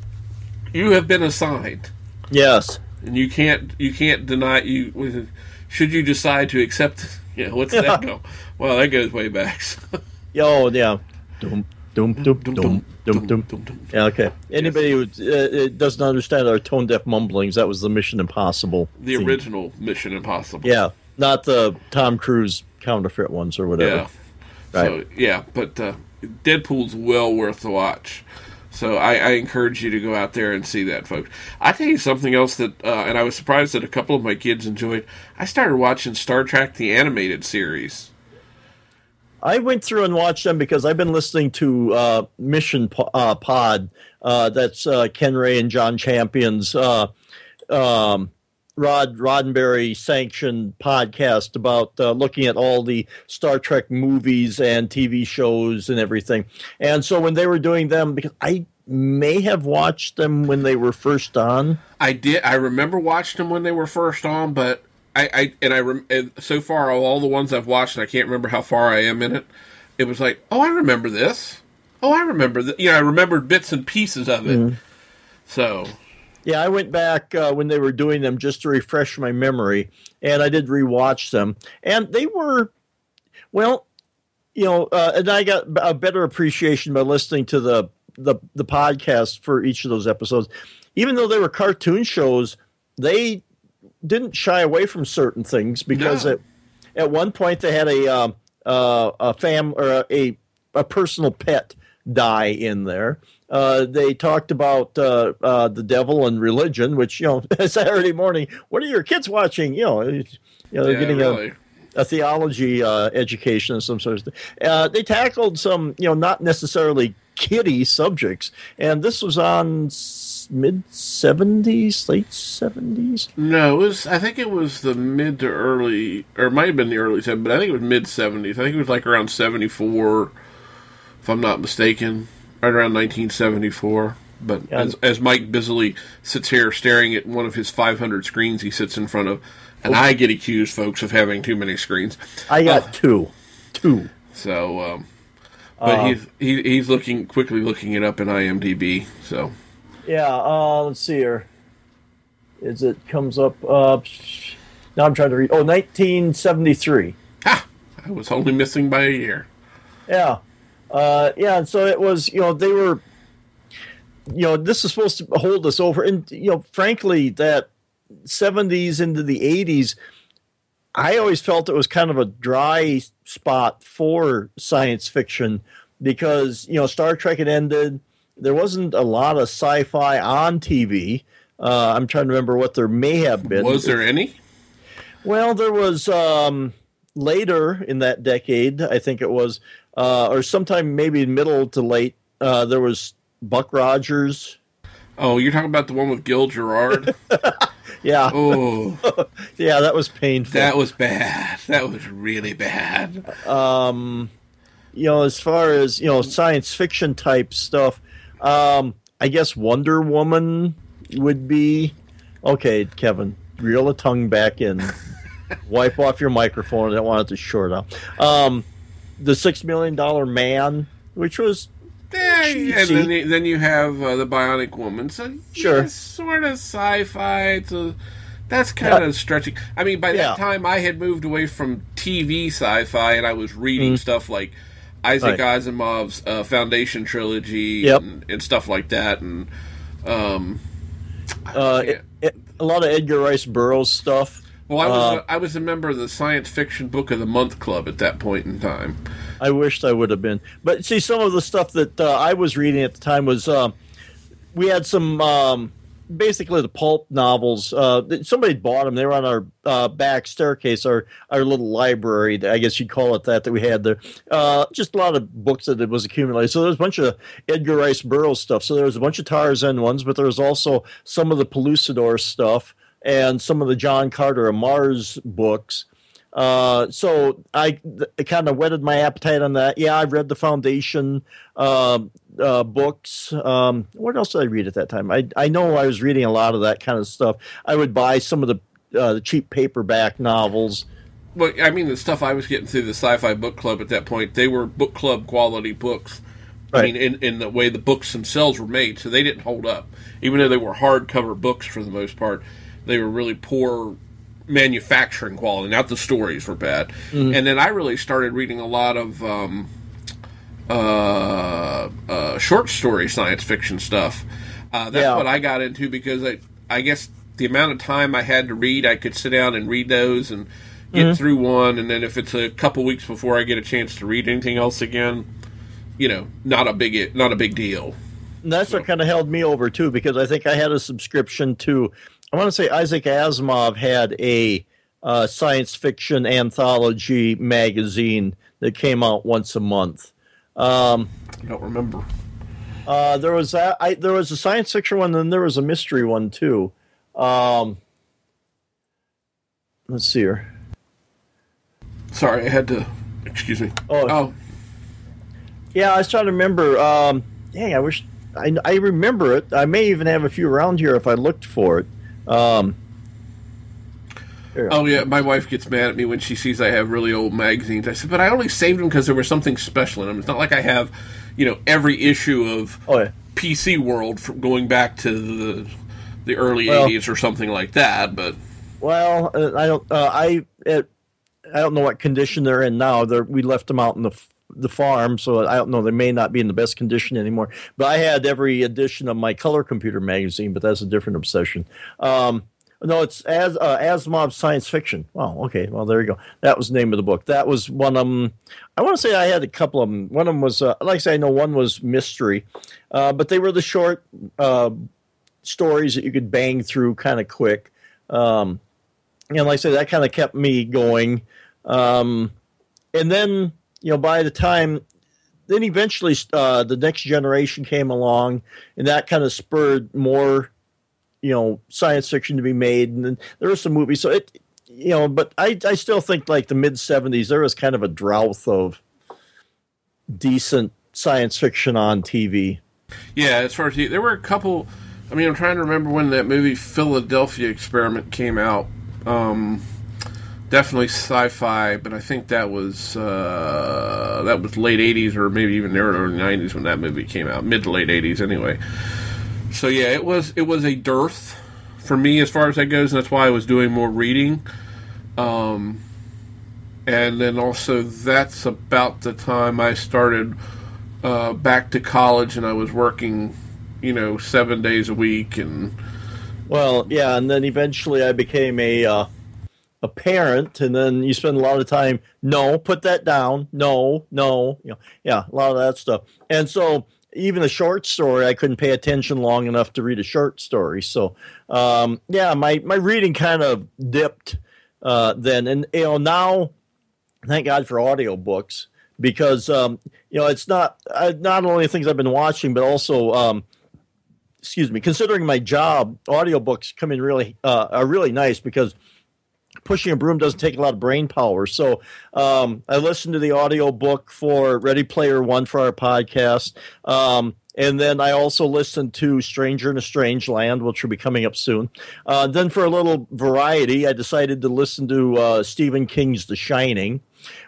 You have been assigned, Yes. and you can't you can't deny you. Should you decide to accept, *laughs* yeah, what's that *laughs* go? Well, that goes way back. Oh, yeah. Doom, doom, doom, doom, doom, doom. Yeah, okay. Anybody who uh, doesn't understand our tone deaf mumblings, that was the Mission Impossible. The theme. original Mission Impossible. Yeah, not the Tom Cruise counterfeit ones or whatever. Yeah. Right. So yeah, but uh, Deadpool's well worth the watch. So I, I encourage you to go out there and see that, folks. I tell you something else that, uh, and I was surprised that a couple of my kids enjoyed. I started watching Star Trek the animated series. I went through and watched them because I've been listening to uh, Mission Po- uh, Pod. Uh, that's uh, Ken Ray and John Champion's uh, um, Rod Roddenberry sanctioned podcast about uh, looking at all the Star Trek movies and TV shows and everything. And so when they were doing them, because I may have watched them when they were first on. I did. I remember watching them when they were first on, but I, I and I rem, and so far of all the ones I've watched, and I can't remember how far I am in it. It was like, oh, I remember this. Oh, I remember that. You know, I remembered bits and pieces of it. So Yeah, I went back uh, when they were doing them just to refresh my memory, and I did rewatch them, and they were, well, you know, uh, and I got a better appreciation by listening to the the the podcast for each of those episodes. Even though they were cartoon shows, they didn't shy away from certain things because No. at at one point they had a um, uh, a fam or a a personal pet die in there. Uh, they talked about uh, uh, the devil and religion, which you know *laughs* Saturday morning. What are your kids watching? You know, you know they're yeah, getting really. a, a theology uh, education of some sort of thing. Uh, they tackled some, you know, not necessarily kiddie subjects, and this was on mid seventies, late seventies. No, it was. I think it was the mid to early, or it might have been the early seventies, but I think it was mid seventies. I think it was like around seventy four, if I'm not mistaken, right around nineteen seventy four. But Yeah. as, as Mike busily sits here staring at one of his 500 screens he sits in front of, and I get accused, folks, of having too many screens. I got two, two. So, um, but Uh, he's he, he's looking quickly looking it up in IMDb. So Yeah, uh, let's see here. Is it comes up? Uh, now I'm trying to read. Oh, 1973. ha! I was only missing by a year. Yeah. Uh, yeah, and so it was. You know, they were. You know, this is supposed to hold us over, and you know, frankly, that '70s into the '80s, I always felt it was kind of a dry spot for science fiction because you know Star Trek had ended. There wasn't a lot of sci-fi on TV. Uh, I'm trying to remember what there may have been. Was there any? Well, there was um, later in that decade, I think it was, uh, or sometime maybe middle to late. Uh, there was Buck Rogers. Oh, you're talking about the one with Gil Gerard? *laughs* Yeah, oh, *laughs* yeah, that was painful. that was bad. That was really bad. um, you know, as far as you know, science fiction type stuff, um, I guess Wonder Woman would be okay. Kevin, reel the tongue back in, *laughs* wipe off your microphone. I don't want it to short out. Um, the Six Million Dollar Man, which was Yeah, and then, you- then you have uh, the Bionic Woman. So Sure. yeah, sort of sci-fi. So that's kind of stretching. I mean, by Yeah. that time, I had moved away from TV sci-fi, and I was reading stuff like Isaac. Right. Asimov's uh, Foundation trilogy Yep. and, and stuff like that. And um, uh, it- it- a lot of Edgar Rice Burroughs stuff. well, I was Uh, I was a member of the Science Fiction Book of the Month Club at that point in time. I wished I would have been. But see, some of the stuff that uh, I was reading at the time was uh, we had some um, basically the pulp novels. Uh, somebody bought them. They were on our uh, back staircase, our our little library. I guess you'd call it that that we had there. Uh, just a lot of books that it was accumulated. So there was a bunch of Edgar Rice Burroughs stuff. So there was a bunch of Tarzan ones, but there was also some of the Pellucidar stuff and some of the John Carter of Mars books. Uh, so I kind of whetted my appetite on that. Yeah, I've read the Foundation uh, uh, books. Um, what else did I read at that time? I I know I was reading a lot of that kind of stuff. I would buy some of the uh, the cheap paperback novels. Well, I mean, the stuff I was getting through the Sci-Fi Book Club at that point, they were book club quality books. I mean, in, in the way the books themselves were made, so they didn't hold up. Even though they were hardcover books for the most part, they were really poor manufacturing quality. Not the stories were bad. Mm-hmm. And then I really started reading a lot of um, uh, uh, short story science fiction stuff. Uh, that's Yeah. what I got into because I, I guess the amount of time I had to read, I could sit down and read those and get through one, and then if it's a couple weeks before I get a chance to read anything else again, you know, not a big not a big deal. And that's what kind of held me over too, because I think I had a subscription to. I want to say Isaac Asimov had a uh, science fiction anthology magazine that came out once a month. Um, I don't remember. Uh, there was that. I, there was a science fiction one, then there was a mystery one too. Um, let's see here. Sorry, I had to. Excuse me. Oh. oh Yeah, I was trying to remember. Um, dang, I wish I, I remember it. I may even have a few around here if I looked for it. Um, here. Oh yeah, my wife gets mad at me when she sees I have really old magazines. I said, but I only saved them because there was something special in them. It's not like I have, you know, every issue of oh yeah. PC World from going back to the the early Well- '80s or something like that. But Well, uh, I don't. Uh, I it, I don't know what condition they're in now. They're, we left them out in the f- the farm, so I don't know. They may not be in the best condition anymore. But I had every edition of my color computer magazine, but that's a different obsession. Um, no, it's as uh, Asimov science fiction. Wow. Okay. Well, there you go. That was the name of the book. That was one of them. I want to say I had a couple of them. One of them was, uh, like I say, I know one was mystery, uh, but they were the short uh, stories that you could bang through kind of quick. Um, and like I said, that kind of kept me going. Um, and then, you know, by the time, then eventually uh, the next generation came along, and that kind of spurred more, you know, science fiction to be made. And there were some movies. So it, you know, but I, I still think like the mid 70s, there was kind of a drought of decent science fiction on TV. yeah, as far as the, there were a couple. I mean, I'm trying to remember when that movie Philadelphia Experiment came out. Um, definitely sci-fi, but I think that was uh, that was late '80s or maybe even early '90s when that movie came out, mid to late '80s anyway. So yeah, it was it was a dearth for me as far as that goes, and that's why I was doing more reading. Um, and then also that's about the time I started uh, back to college and I was working, you know, seven days a week and. Well, yeah, and then eventually I became a uh, a parent, and then you spend a lot of time. No, put that down. No, no, you know, yeah, a lot of that stuff. And so even a short story, I couldn't pay attention long enough to read a short story. So, um, yeah, my my reading kind of dipped uh, then, and you know now, thank God for audiobooks because um, you know it's not uh, not only things I've been watching, but also. Um, excuse me, considering my job, audiobooks come in really uh, are really nice because pushing a broom doesn't take a lot of brain power. So um, I listened to the audio book for Ready Player One for our podcast. Um, and then I also listened to Stranger in a Strange Land, which will be coming up soon. Uh, then, for a little variety, I decided to listen to uh, Stephen King's The Shining,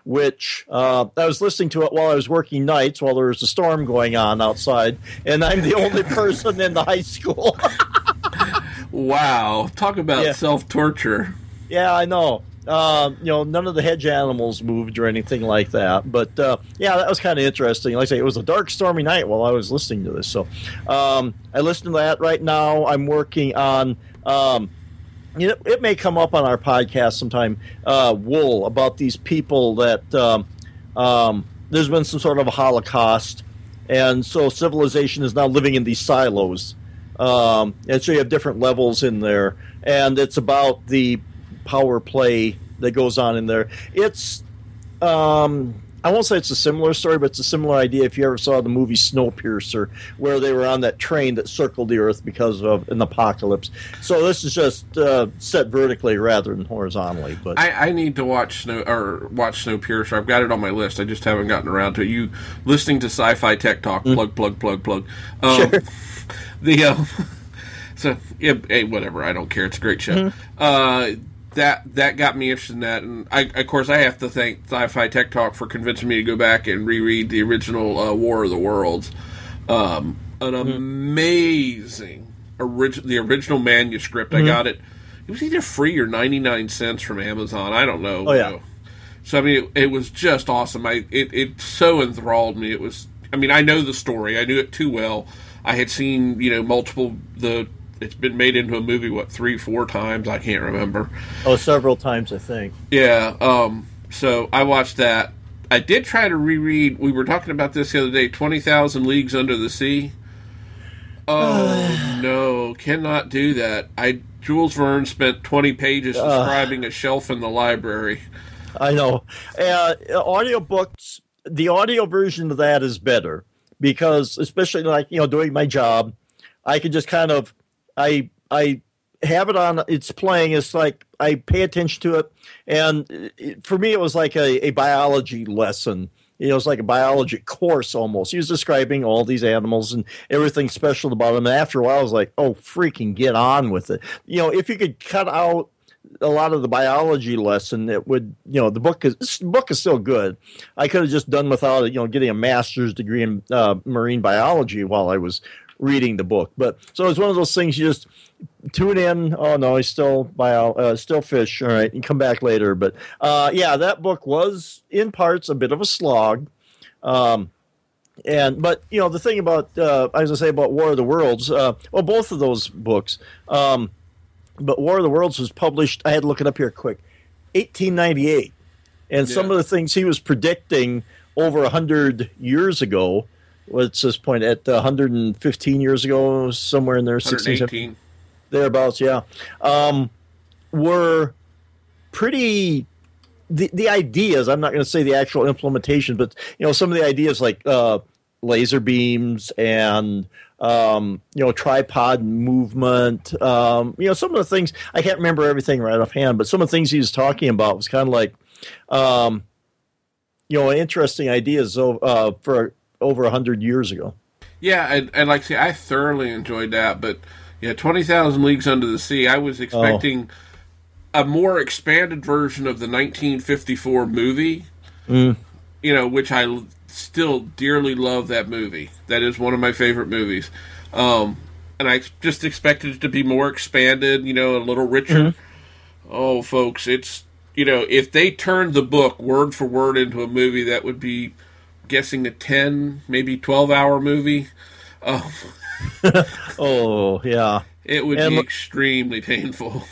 which uh, I was listening to it while I was working nights while there was a storm going on outside, and I'm the only *laughs* person in the high school. *laughs* wow, talk about Yeah. self torture. Yeah, I know. Uh, you know, none of the hedge animals moved or anything like that. But uh, yeah, that was kind of interesting. Like I say, it was a dark, stormy night while I was listening to this. So um, I listened to that right now. I'm working on. Um, you know, it may come up on our podcast sometime. Uh, Wool about these people that um, um, there's been some sort of a Holocaust, and so civilization is now living in these silos, um, and so you have different levels in there, and it's about the power play that goes on in there. It's um, I won't say it's a similar story, but it's a similar idea. If you ever saw the movie Snowpiercer, where they were on that train that circled the Earth because of an apocalypse. So this is just uh, set vertically rather than horizontally. But I, I need to watch Snow or watch Snowpiercer. I've got it on my list. I just haven't gotten around to it. You listening to Sci-Fi Tech Talk? Plug, plug, plug, plug. *laughs* Um. Sure. *laughs* The um, *laughs* so yeah, hey, whatever. I don't care. It's a great show. Mm-hmm. Uh, that that got me interested in that, and I, of course, I have to thank Sci-Fi Tech Talk for convincing me to go back and reread the original uh, War of the Worlds. Um, an Mm-hmm. amazing orig- the original manuscript. Mm-hmm. I got it. It was either free or ninety nine cents from Amazon. I don't know. Oh, yeah. you. So I mean, it, it was just awesome. I it, it so enthralled me. It was. I mean, I know the story. I knew it too well. I had seen you know multiple the. It's been made into a movie what three four times. I can't remember. oh, several times I think. Yeah. Um. So I watched that. I did try to reread. We were talking about this the other day. Twenty Thousand Leagues Under the Sea. *sighs* Oh no, cannot do that. I Jules Verne spent twenty pages describing a shelf in the library. I know. Uh, audiobooks, the audio version of that is better because, especially like, you know, doing my job, I can just kind of, I, I have it on, it's playing. It's like I pay attention to it. And it, for me, it was like a, a biology lesson. You know, like a biology course almost. He was describing all these animals and everything special about them. And after a while, I was like, oh, freaking get on with it. You know, if you could cut out a lot of the biology lesson it would you know the book is this book is still good i could have just done without it, you know getting a master's degree in uh, marine biology while i was reading the book but so it's one of those things you just tune in oh no he's still bio uh, still fish all right and come back later but uh, yeah that book was in parts a bit of a slog um, and but you know the thing about uh, I was gonna say about War of the Worlds, uh, well, both of those books. Um, but War of the Worlds was published. I had to look it up here quick, 1898, and some of the things he was predicting over a hundred years ago. What's this point at 115 years ago, somewhere in there, 16, thereabouts, yeah, um, were pretty. The the ideas. I'm not going to say the actual implementation, but you know some of the ideas like uh, laser beams and um, you know tripod movement. Um, you know some of the things I can't remember everything right offhand, but some of the things he was talking about was kind of like, um, you know, interesting ideas uh, for over a hundred years ago. Yeah, and, and like I say, I thoroughly enjoyed that. But yeah, Twenty Thousand Leagues Under the Sea. I was expecting a more expanded version of the 1954 movie. You know, which I still dearly love that movie. That is one of my favorite movies. Um, and I just expected it to be more expanded. You know, a little richer. Oh, folks, it's you know, if they turned the book word for word into a movie, that would be guessing a 10, maybe 12 hour movie. Um, *laughs* Oh yeah, it would And be extremely painful.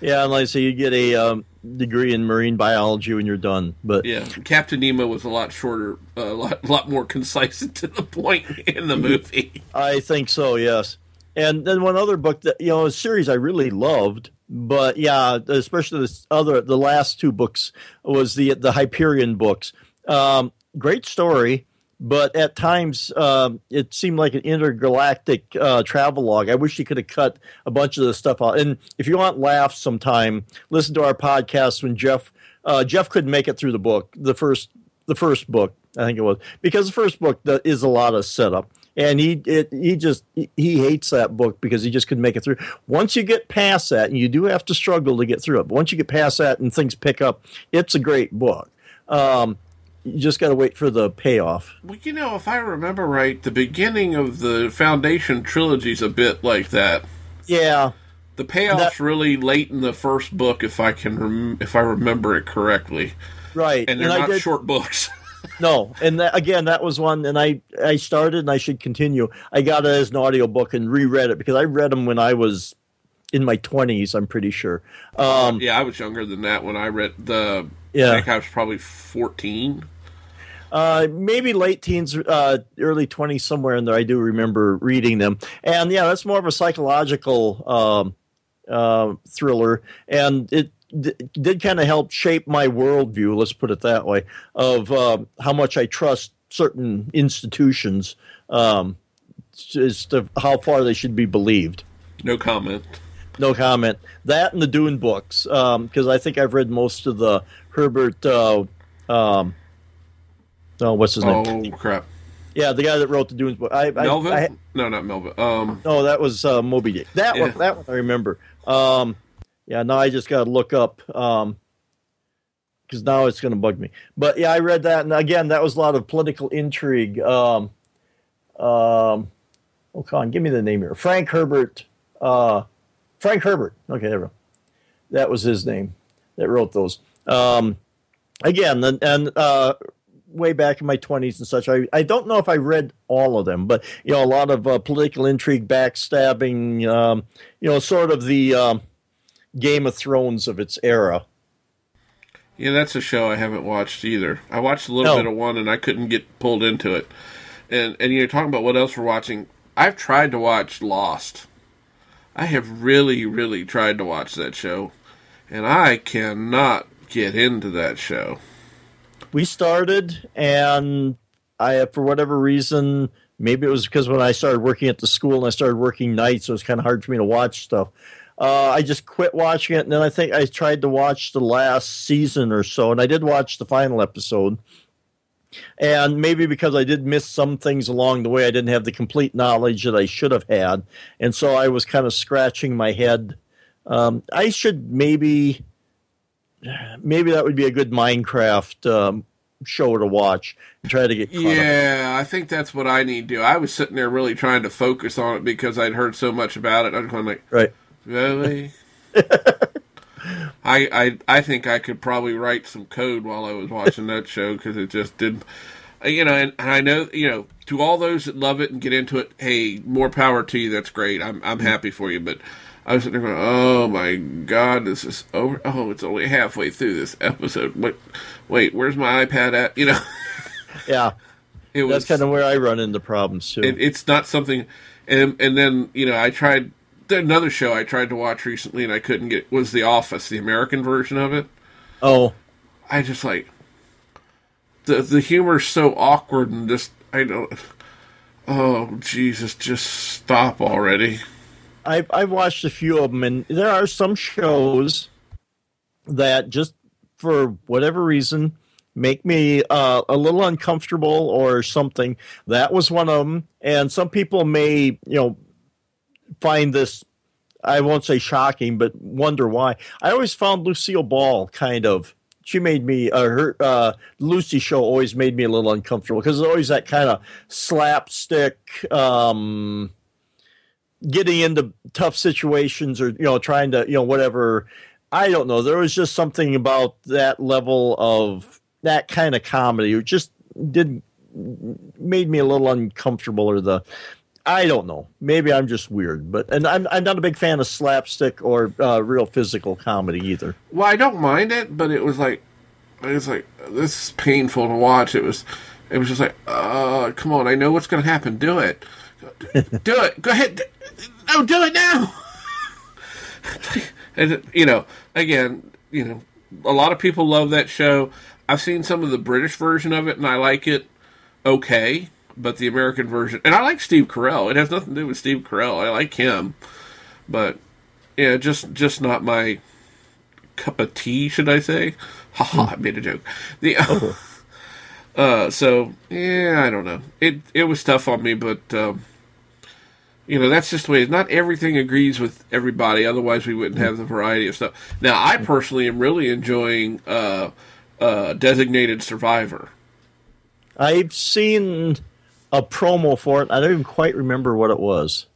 yeah. And like I say, you get a um, degree in marine biology when you're done. But Yeah, Captain Nemo was a lot shorter, a lot, lot more concise and *laughs* to the point in the movie. I think so, yes. And then one other book that you know, a series I really loved, but yeah, especially this other, the last two books was the the Hyperion books. Um, great story, but at times um, it seemed like an intergalactic uh, travelogue. I wish you could have cut a bunch of the stuff out. And if you want laughs, sometime listen to our podcast when Jeff uh, Jeff couldn't make it through the book, the first the first book, I think it was, because the first book is a lot of setup, and he it, he just he hates that book because he just couldn't make it through. Once you get past that, and you do have to struggle to get through it, but once you get past that and things pick up, it's a great book. Um, you just got to wait for the payoff. Well, you know, if I remember right, the beginning of the Foundation trilogy's a bit like that. Yeah, The payoff's That- really late in the first book, if I can, rem- if I remember it correctly, right. and they're I not did- short books. *laughs* No, and that, again, that was one, and I I started, and I should continue. I got it as an audiobook and reread it because I read them when I was in my twenties. I'm pretty sure. Um, yeah, I was younger than that when I read the. Yeah. I think I was probably fourteen. Uh, maybe late teens, uh, early twenties, somewhere in there. I do remember reading them, and yeah, that's more of a psychological um, uh, thriller, and it d- did kind of help shape my worldview. Let's put it that way of um, how much I trust certain institutions um, as to how far they should be believed. No comment. No comment. That and the Dune books, because I think I've read most of the Herbert. Uh, um, oh, what's his name? Oh crap, Yeah, the guy that wrote the Dunes book. I, I, I, no, not Melville. Um, no, that was uh, Moby Dick. That Yeah. one, that one I remember. Um, yeah, now I just got to look up because now it's going to bug me. But yeah, I read that, and again, that was a lot of political intrigue. Um, um, oh, come on, give me the name here. Frank Herbert. Uh, Frank Herbert. Okay, there we go. That was his name that wrote those. Um, again, and, and uh, way back in my 20s and such. I, I don't know if I read all of them, but you know, a lot of uh, political intrigue, backstabbing, um, you know, sort of the um, Game of Thrones of its era. yeah, that's a show I haven't watched either. I watched a little No. bit of one, and I couldn't get pulled into it. And and you're talking about what else we're watching. I've tried to watch Lost. I have really, really tried to watch that show, and I cannot get into that show. We started, and I, for whatever reason, maybe it was because when I started working at the school and I started working nights, it was kind of hard for me to watch stuff. Uh, I just quit watching it, and then I think I tried to watch the last season or so, and I did watch the final episode. And maybe because I did miss some things along the way, I didn't have the complete knowledge that I should have had, and so I was kind of scratching my head. Um, I should maybe, *sighs* maybe that would be a good Minecraft um, show to watch and try to get caught up. Yeah, I think that's what I need to do. I was sitting there really trying to focus on it because I'd heard so much about it. I'm going like, Right. really? *laughs* I, I I think I could probably write some code while I was watching that show because it just did, you know. And, and I know you know to all those that love it and get into it, hey, more power to you. That's great. I'm I'm happy for you. But I was sitting there going, oh my god, this is over. Oh, it's only halfway through this episode. Wait, wait, where's my iPad at? You know, *laughs* Yeah. it was That's kind of where I run into problems too. it, it's not something and and then you know i tried another show i tried to watch recently and i couldn't get was the office the american version of it oh, i just like the the humor's so awkward and just i don't oh jesus just stop already I've I've watched a few of them, and there are some shows that just for whatever reason make me uh, a little uncomfortable or something. That was one of them, and some people may you know find this. I won't say shocking, but wonder why. I always found Lucille Ball kind of. She made me uh, her uh, Lucy show always made me a little uncomfortable because always that kind of slapstick. Um, getting into tough situations or you know trying to you know whatever i don't know there was just something about that level of that kind of comedy it just didn't made me a little uncomfortable, or the I don't know. Maybe I'm just weird, but and I'm I'm not a big fan of slapstick or uh, real physical comedy either. Well, I don't mind it, but it was like, it was like this is painful to watch. It was, it was just like, uh, come on, I know what's going to happen. Do it, do it. Go ahead. No, do it now. *laughs* and you know, again, you know, a lot of people love that show. I've seen some of the British version of it, and I like it. Okay, but the American version, and I like Steve Carell. It has nothing to do with Steve Carell. I like him, but yeah, just just not my cup of tea, should I say? Ha ha! I made a joke. The *laughs* uh, so yeah, I don't know. It it was tough on me, but um, you know that's just the way. It's not everything agrees with everybody. Otherwise, we wouldn't have the variety of stuff. Now, I personally am really enjoying uh, uh, Designated Survivor. I've seen a promo for it. I don't even quite remember what it was.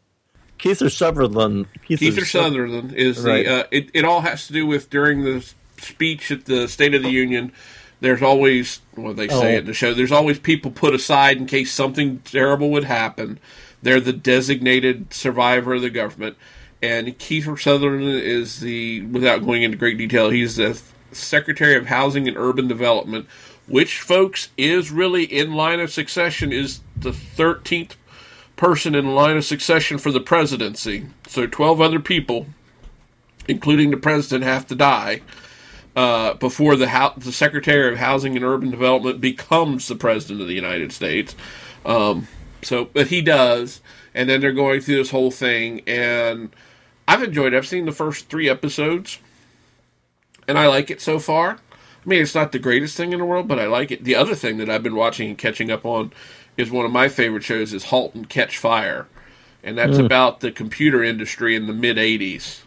Kiefer Sutherland. Keith, Keith Sutherland is right. the. Uh, it, it all has to do with during the speech at the State of the Union. There's always what they say oh. in the show. There's always people put aside in case something terrible would happen. They're the designated survivor of the government, and Keith Sutherland is the. Without going into great detail, he's the Secretary of Housing and Urban Development, which, folks, is really in line of succession, is the 13th person in line of succession for the presidency. So 12 other people, including the president, have to die uh, before the, ho- the Secretary of Housing and Urban Development becomes the president of the United States. Um, so, but he does, and then they're going through this whole thing, and I've enjoyed it. I've seen the first three episodes, and I like it so far. I mean, it's not the greatest thing in the world, but I like it. The other thing that I've been watching and catching up on is one of my favorite shows is *Halt and Catch Fire*, and that's mm. about the computer industry in the mid '80s.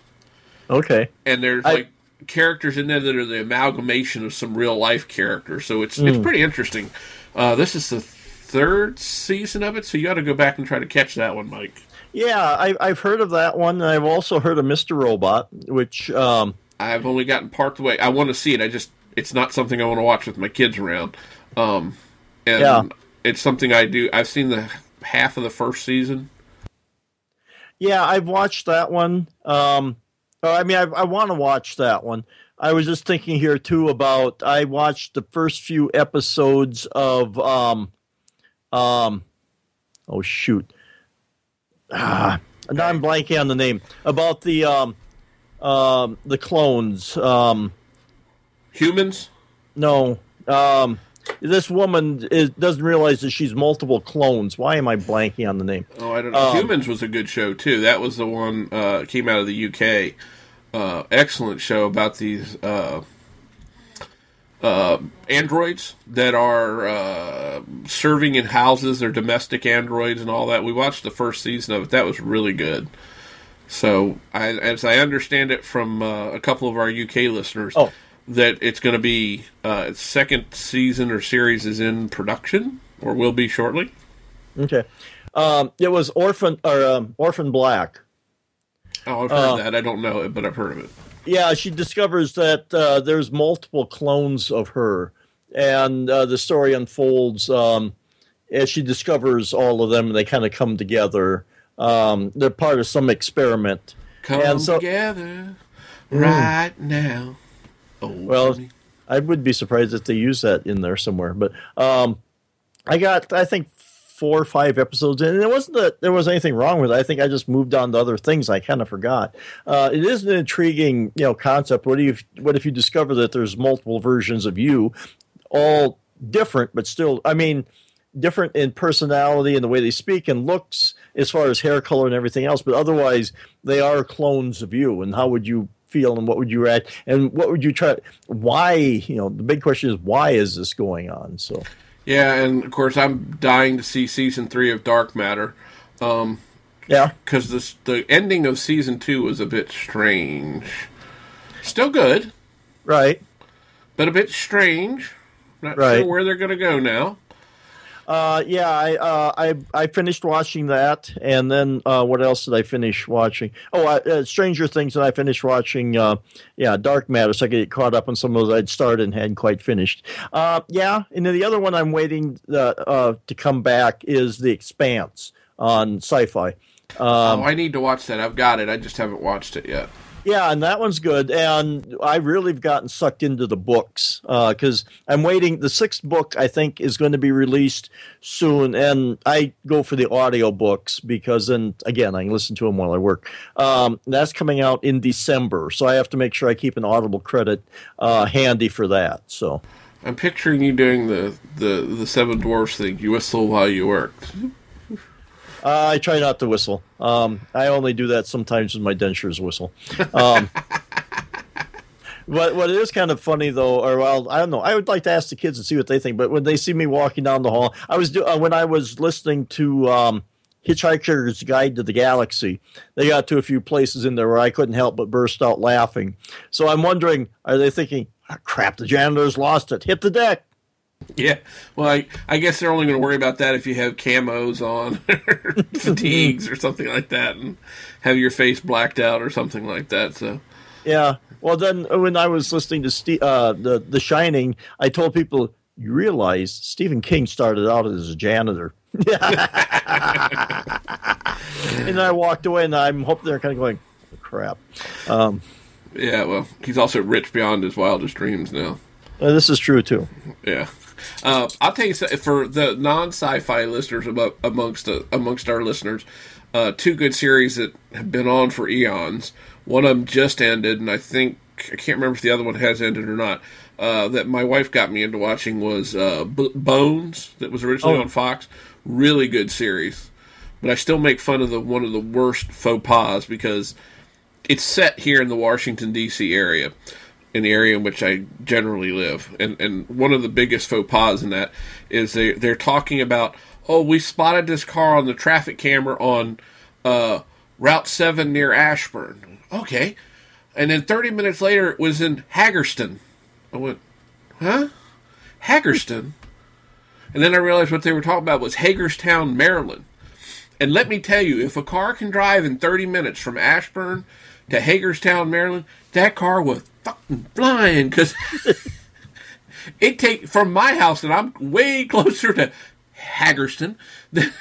Okay. And there's I, like characters in there that are the amalgamation of some real life characters, so it's mm. it's pretty interesting. Uh, this is the third season of it, so you got to go back and try to catch that one, Mike. Yeah, I, have heard of that one. I've also heard of Mr. Robot, which um, I've only gotten part the way. I want to see it. I just it's not something I want to watch with my kids around. Um, and yeah. it's something I do. I've seen the half of the first season. Yeah, I've watched that one. Um, I mean, I, I want to watch that one. I was just thinking here too about I watched the first few episodes of um, um, oh shoot, ah, now I'm blanking on the name about the um, um, the clones. Um, Humans? No. Um, this woman is, doesn't realize that she's multiple clones. Why am I blanking on the name? Oh, I don't know. Um, Humans was a good show too. That was the one uh, came out of the UK. Uh, excellent show about these uh, uh, androids that are uh, serving in houses. They're domestic androids and all that. We watched the first season of it. That was really good. So, I, as I understand it from uh, a couple of our UK listeners, oh that it's going to be uh, its second season or series is in production or will be shortly. Okay, um, it was Orphan or um, Orphan Black. Oh, I've heard uh, that. I don't know it, but I've heard of it. Yeah, she discovers that uh, there's multiple clones of her, and uh, the story unfolds um, as she discovers all of them. And they kind of come together. Um, they're part of some experiment. Come so, together mm. right now. Oh, well, I would be surprised if they use that in there somewhere. But um, I got, I think, four or five episodes in, and it wasn't that there was anything wrong with it. I think I just moved on to other things. I kind of forgot. Uh, it is an intriguing, you know, concept. What if, what if you discover that there's multiple versions of you, all different, but still, I mean, different in personality and the way they speak and looks as far as hair color and everything else, but otherwise they are clones of you. And how would you feel and what would you react and what would you try why you know the big question is why is this going on so yeah and of course i'm dying to see season three of dark matter um yeah. because this the ending of season two was a bit strange. Still good. Right. But a bit strange. Not right. sure where they're going to go now Uh, yeah, I, uh, I I finished watching that, and then uh, what else did I finish watching? Oh, uh, Stranger Things, and I finished watching. Uh, yeah, Dark Matter, so I get caught up on some of those I'd started and hadn't quite finished. Uh, yeah, and then the other one I'm waiting uh, to come back is The Expanse on Syfy. Um, oh, I need to watch that. I've got it. I just haven't watched it yet. Yeah, and that one's good. And I really have gotten sucked into the books because uh, I'm waiting. The sixth book, I think, is going to be released soon. And I go for the audio books because then, again, I can listen to them while I work. Um, that's coming out in December. So I have to make sure I keep an Audible credit uh, handy for that. So. I'm picturing you doing the, the, the Seven Dwarfs thing. You whistle while you work. Uh, I try not to whistle. Um, I only do that sometimes when my dentures whistle. Um, *laughs* but what is kind of funny though, or well, I don't know. I would like to ask the kids and see what they think. But when they see me walking down the hall, I was do, uh, when I was listening to um, Hitchhiker's Guide to the Galaxy. They got to a few places in there where I couldn't help but burst out laughing. So I'm wondering, are they thinking, oh, "Crap, the janitor's lost it. Hit the deck." *laughs* Yeah, well, I, I guess they're only going to worry about that if you have camos on, *laughs* fatigues, or something like that, and have your face blacked out or something like that. So, yeah. Well, then when I was listening to Steve, uh, the The Shining, I told people you realize Stephen King started out as a janitor. *laughs* and I walked away, and I'm hoping they're kind of going, "Crap." Um, yeah, well, he's also rich beyond his wildest dreams now. Uh, this is true too. Yeah. Uh, I'll tell you for the non-sci-fi listeners amongst uh, amongst our listeners, uh, two good series that have been on for eons. One of them just ended, and I think I can't remember if the other one has ended or not. Uh, that my wife got me into watching was uh, B- Bones, that was originally oh. on Fox. Really good series, but I still make fun of the one of the worst faux pas because it's set here in the Washington D.C. area in the area in which I generally live. And and one of the biggest faux pas in that is they they're talking about oh we spotted this car on the traffic camera on uh, Route Seven near Ashburn. Okay, and then thirty minutes later it was in Hagerstown. I went, huh, Hagerstown. And then I realized what they were talking about was Hagerstown, Maryland. And let me tell you, if a car can drive in 30 minutes from Ashburn to Hagerstown, Maryland, that car was fucking flying because *laughs* it take from my house, and I'm way closer to Hagerstown *laughs* than,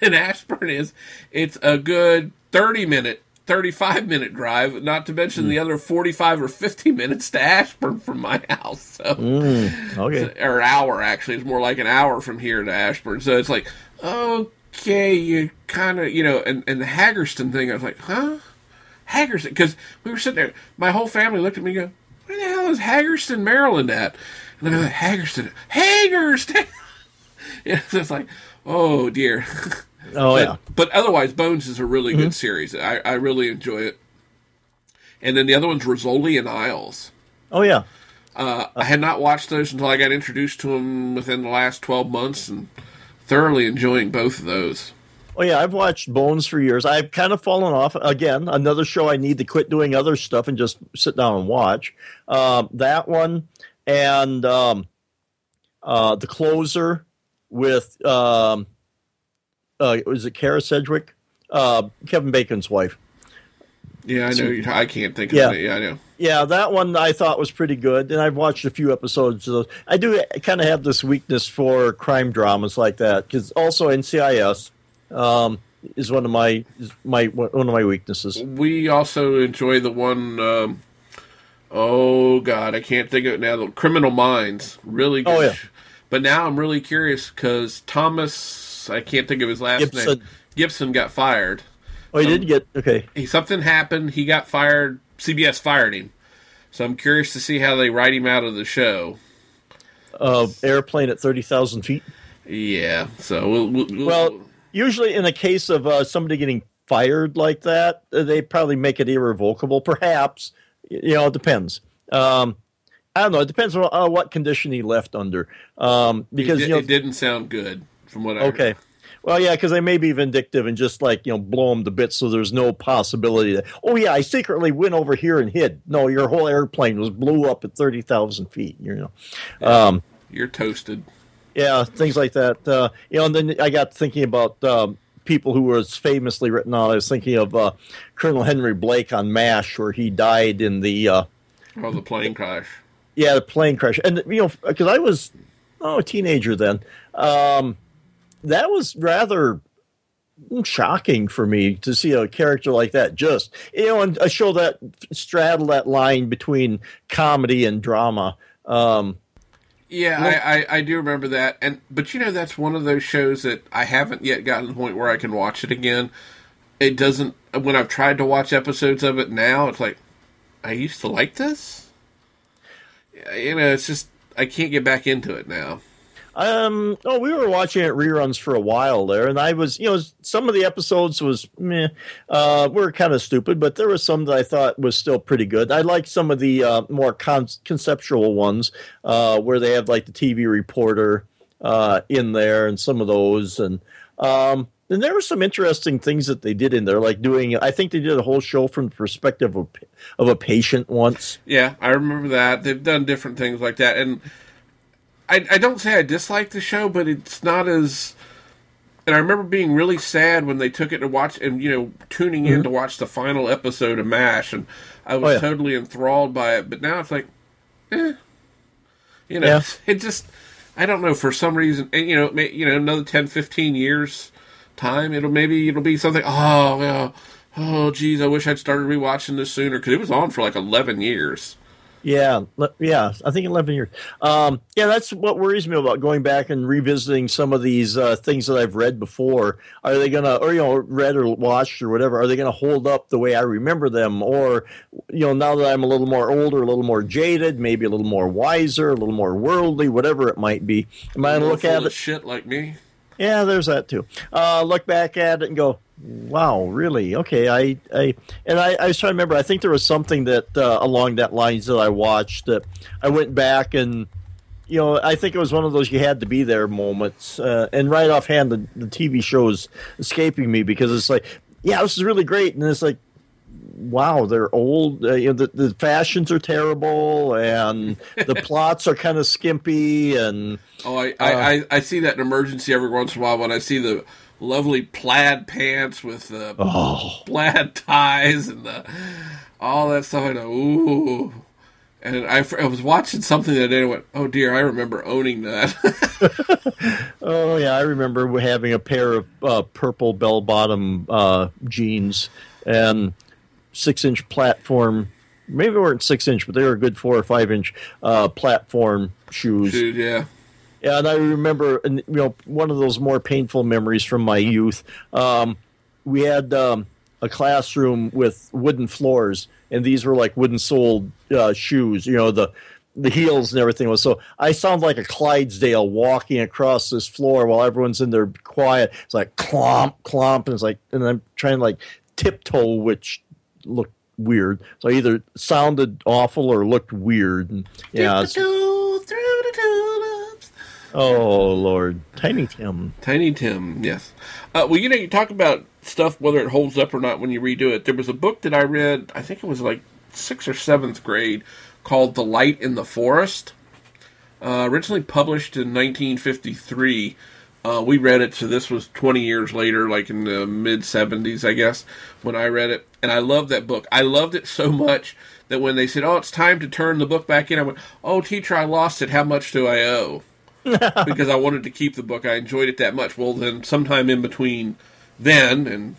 than Ashburn is. It's a good thirty minute 35 minute drive, not to mention mm. the other 45 or 50 minutes to Ashburn from my house. So, mm, okay. Or an hour, actually. It's more like an hour from here to Ashburn. So it's like, okay, you kind of, you know, and, and the Hagerstown thing, I was like, huh? Hagerstown, because we were sitting there. My whole family looked at me and go, "Where the hell is Hagerstown, Maryland at?" And I like, "Hagerstown, Hagerstown." *laughs* yeah, so it's like, oh dear. *laughs* Oh but, yeah. But otherwise, Bones is a really mm-hmm. good series. I, I really enjoy it. And then the other one's Rizzoli and Isles. Oh yeah. Uh, I had not watched those until I got introduced to them within the last twelve months, and thoroughly enjoying both of those. Oh yeah, I've watched Bones for years. I've kind of fallen off. Again, another show I need to quit doing other stuff and just sit down and watch. Uh, that one and um, uh, the closer with um, uh, was it Kyra Sedgwick, uh, Kevin Bacon's wife. Yeah, I know. I can't think of yeah. it. Yeah, I know. Yeah, that one I thought was pretty good, and I've watched a few episodes of those. I do kind of have this weakness for crime dramas like that because also NCIS um, is one of my my one of my weaknesses. We also enjoy the one. Um, oh God, I can't think of it now. The Criminal Minds, really good. Oh, yeah. But now I'm really curious because Thomas, I can't think of his last Gibson. name. Gibson got fired. Oh, he did get okay. He, something happened. He got fired. CBS fired him. So I'm curious to see how they write him out of the show. Uh, airplane at thirty thousand feet. Yeah. So we'll, we'll, well usually in a case of uh, somebody getting fired like that, uh, they probably make it irrevocable. Perhaps, you know, it depends. Um, I don't know. It depends on uh, what condition he left under. Um, because it, you know, it didn't sound good from what I okay. Heard. Well, yeah, because they may be vindictive and just like you know blow them to bits, so there's no possibility that oh yeah, I secretly went over here and hid. No, your whole airplane was blew up at thirty thousand feet. You know, yeah, um, you're toasted. Yeah, things like that. Uh, you know, and then I got thinking about um, people who was famously written on. I was thinking of uh, Colonel Henry Blake on MASH, where he died in the uh, oh the plane crash. Yeah, the plane crash, and you know, because I was oh a teenager then. Um, that was rather shocking for me to see a character like that just you know and a show that straddle that line between comedy and drama um, yeah I, I, I do remember that and but you know that's one of those shows that i haven't yet gotten to the point where i can watch it again. It doesn't when i've tried to watch episodes of it now it's like i used to like this? You know it's just i can't get back into it now um. Oh, we were watching it reruns for a while there, and I was, you know, some of the episodes was meh, uh, were kind of stupid, but there was some that I thought was still pretty good. I like some of the uh, more con- conceptual ones uh, where they have like the TV reporter uh, in there, and some of those, and um, and there were some interesting things that they did in there, like doing. I think they did a whole show from the perspective of of a patient once. Yeah, I remember that. They've done different things like that, and I, I don't say I dislike the show, but it's not as. And I remember being really sad when they took it to watch and you know tuning in mm-hmm. to watch the final episode of Mash, and I was oh, yeah. totally enthralled by it. But now it's like, eh, you know, yeah. *laughs* it just I don't know for some reason. And, you know, may, you know, another 10, 15 years time, it'll maybe it'll be something. Oh, yeah, oh, geez, I wish I'd started rewatching this sooner because it was on for like eleven years. Yeah, yeah, I think eleven years. Um, yeah, that's what worries me about going back and revisiting some of these uh, things that I've read before. Are they gonna, or you know, read or watched or whatever? Are they gonna hold up the way I remember them, or you know, now that I'm a little more older, a little more jaded, maybe a little more wiser, a little more worldly, whatever it might be? Am I gonna look at it? Shit like me. Yeah, there's that too. Uh, look back at it and go, wow, really? Okay, I, I and I, I was trying to remember. I think there was something that uh, along that lines that I watched that I went back and you know I think it was one of those you had to be there moments. Uh, and right offhand, the, the TV show is escaping me because it's like, yeah, this is really great, and it's like. Wow, they're old. Uh, you know, the, the fashions are terrible, and *laughs* the plots are kind of skimpy. And oh, I, I, uh, I see that in emergency every once in a while when I see the lovely plaid pants with the oh. plaid ties and the all that stuff. I know, ooh. And I, I was watching something that day and went, oh dear, I remember owning that. *laughs* oh yeah, I remember having a pair of uh, purple bell bottom uh, jeans and six inch platform. Maybe they weren't six inch, but they were a good four or five inch uh, platform shoes. Shoes, yeah. Yeah, and I remember, you know, one of those more painful memories from my youth. Um, we had um, a classroom with wooden floors, and these were like wooden soled uh, shoes. You know, the the heels and everything was so. I sound like a Clydesdale walking across this floor while everyone's in there quiet. It's like clomp, clomp, and it's like, and I'm trying to like tiptoe, which looked weird. So I either sounded awful or looked weird. And, yeah. Oh Lord, Tiny Tim. Tiny Tim, yes. Uh, well, you know, you talk about stuff whether it holds up or not when you redo it. There was a book that I read. I think it was like sixth or seventh grade, called "The Light in the Forest." Uh, originally published in 1953. Uh, we read it, so this was 20 years later, like in the mid 70s, I guess, when I read it. And I loved that book. I loved it so much that when they said, "Oh, it's time to turn the book back in," I went, "Oh, teacher, I lost it. How much do I owe?" *laughs* because I wanted to keep the book. I enjoyed it that much. Well, then sometime in between then and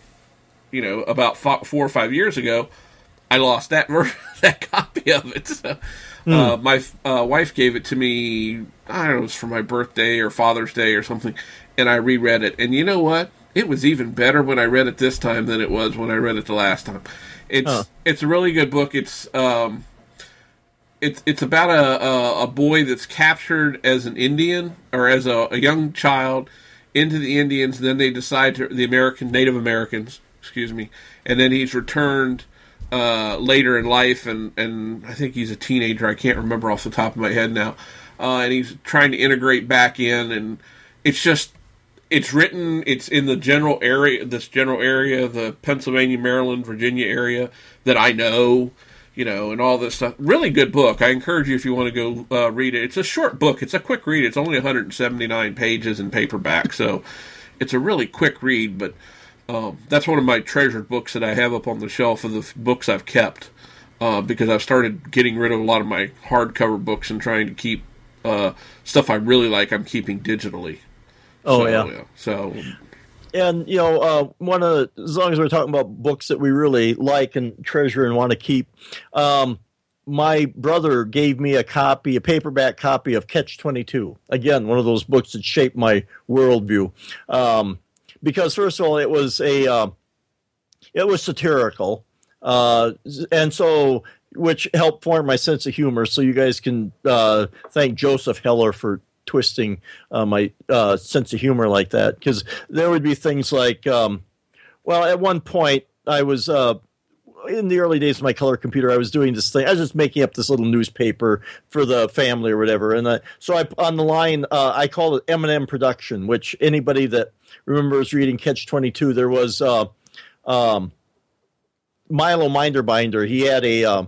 you know about four or five years ago, I lost that *laughs* ver- that copy of it. So, mm. uh, my uh, wife gave it to me. I don't know, it was for my birthday or Father's Day or something, and I reread it. And you know what? It was even better when I read it this time than it was when I read it the last time. It's huh. it's a really good book. It's um, it's it's about a, a, a boy that's captured as an Indian or as a, a young child into the Indians. And then they decide to the American Native Americans, excuse me, and then he's returned uh, later in life, and and I think he's a teenager. I can't remember off the top of my head now. Uh, and he's trying to integrate back in, and it's just it's written. It's in the general area, this general area, the Pennsylvania, Maryland, Virginia area that I know you know, and all this stuff. Really good book. I encourage you if you want to go uh, read it. It's a short book. It's a quick read. It's only 179 pages in paperback, so it's a really quick read. But um, that's one of my treasured books that I have up on the shelf of the books I've kept uh, because I've started getting rid of a lot of my hardcover books and trying to keep uh, stuff I really like. I'm keeping digitally. Oh So, yeah. So and you know uh, one of the, as long as we're talking about books that we really like and treasure and want to keep um, my brother gave me a copy a paperback copy of catch 22 again one of those books that shaped my worldview um, because first of all it was a uh, it was satirical uh, and so which helped form my sense of humor so you guys can uh, thank joseph heller for twisting uh, my uh, sense of humor like that because there would be things like, um, well, at one point I was uh, in the early days of my color computer. I was doing this thing. I was just making up this little newspaper for the family or whatever. And uh, so I on the line uh, I called it M&M Production, which anybody that remembers reading Catch Twenty Two, there was uh, um, Milo Minderbinder. He had a uh,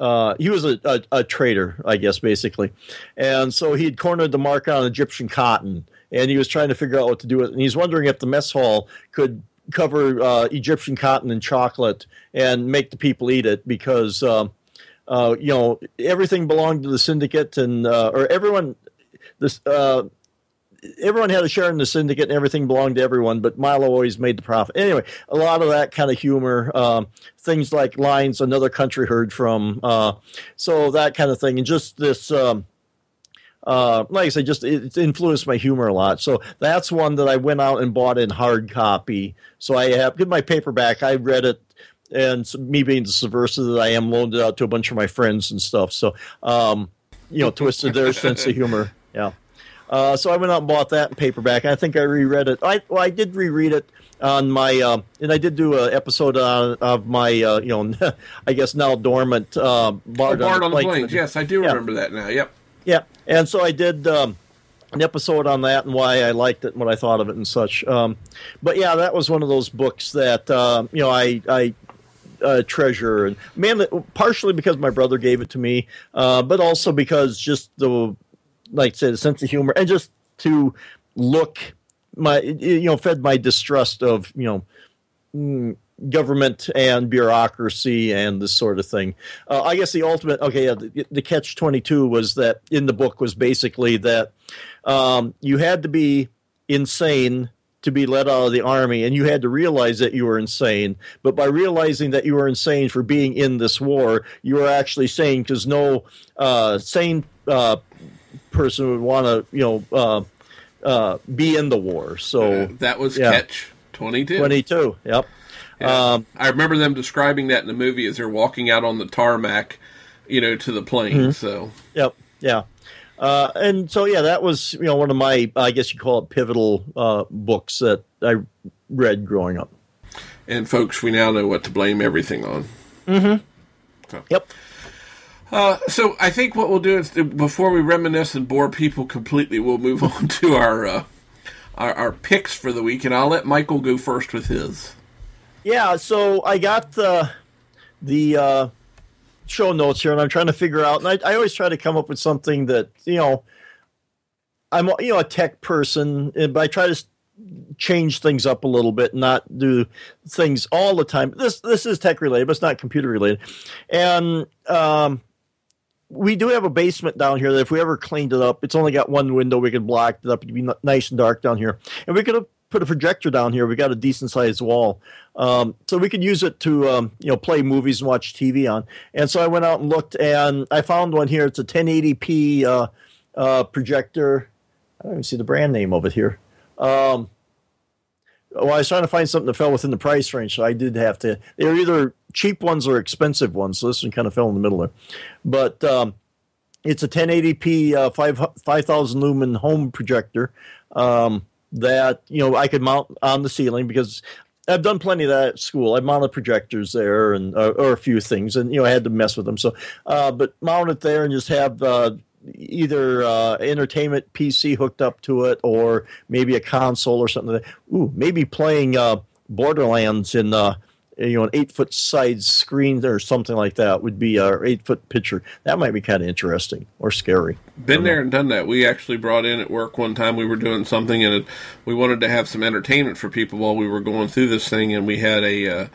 uh, he was a, a, a, trader, I guess, basically. And so he'd cornered the market on Egyptian cotton, and he was trying to figure out what to do with it. And he's wondering if the mess hall could cover uh, Egyptian cotton and chocolate and make the people eat it because, uh, uh you know, everything belonged to the syndicate and, uh, or everyone, this, uh, everyone had a share in the syndicate and everything belonged to everyone, but Milo always made the profit. Anyway, a lot of that kind of humor, um, things like lines another country heard from, uh, so that kind of thing, and just this. Um, uh, like I said, just it influenced my humor a lot. So that's one that I went out and bought in hard copy. So I have get my paperback. I read it, and me being the subversive that I am, loaned it out to a bunch of my friends and stuff. So, um, you know, twisted their *laughs* sense of humor. Yeah. Uh, so I went out and bought that in paperback. I think I reread it. I well, I did reread it on my, uh, and I did do an episode on, of my, uh, you know, *laughs* I guess now dormant uh, Bard, oh, Bard on the, on the Plains. Yes, I do yeah. remember that now. Yep. Yeah, and so I did um, an episode on that and why I liked it and what I thought of it and such. Um, but yeah, that was one of those books that uh, you know I I uh, treasure and mainly partially because my brother gave it to me, uh, but also because just the like I said, sense of humor and just to look my you know fed my distrust of you know mm, government and bureaucracy and this sort of thing. Uh, I guess the ultimate okay yeah, the, the, catch twenty two was that in the book was basically that um, you had to be insane to be let out of the army and you had to realize that you were insane but by realizing that you were insane for being in this war you were actually sane because no uh, sane uh, person would want to, you know, uh, uh, be in the war. So uh, that was yeah. catch twenty two. Twenty two. Yep. Yeah. Um, I remember them describing that in the movie as they're walking out on the tarmac, you know, to the plane. Mm-hmm. So. Yep. Yeah. Uh, and so yeah, that was you know one of my I guess you call it pivotal uh, books that I read growing up. And folks, we now know what to blame everything on. Mm-hmm. So. Yep. Uh, so I think what we'll do is before we reminisce and bore people completely, we'll move *laughs* on to our, uh, our our, picks for the week, and I'll let Michael go first with his. Yeah, so I got the the uh, show notes here, and I'm trying to figure out. And I, I always try to come up with something that you know. I'm you know a tech person, but I try to change things up a little bit, not do things all the time. This this is tech related, but it's not computer related. And um, we do have a basement down here that if we ever cleaned it up, it's only got one window. We could block it up. It'd be nice and dark down here. And we could have put a projector down here. We got a decent sized wall. Um, so we could use it to, um, you know, play movies and watch TV on. And so I went out and looked and I found one here. It's a 1080p uh, uh, projector. I don't even see the brand name of it here. Um, well, I was trying to find something that fell within the price range, so I did have to. They're either cheap ones or expensive ones, so this one kind of fell in the middle there. But um, it's a 1080p uh, 5 5000 lumen home projector um, that you know I could mount on the ceiling because I've done plenty of that at school. I've mounted projectors there and uh, or a few things, and you know I had to mess with them. So, uh, but mount it there and just have uh, either uh, entertainment PC hooked up to it or maybe a console or something. Like Ooh, maybe playing uh, Borderlands in uh, you know, an eight foot side screen or something like that would be our eight foot picture. That might be kind of interesting or scary. Been there and done that. We actually brought in at work one time. We were doing something, and it, we wanted to have some entertainment for people while we were going through this thing. And we had a uh,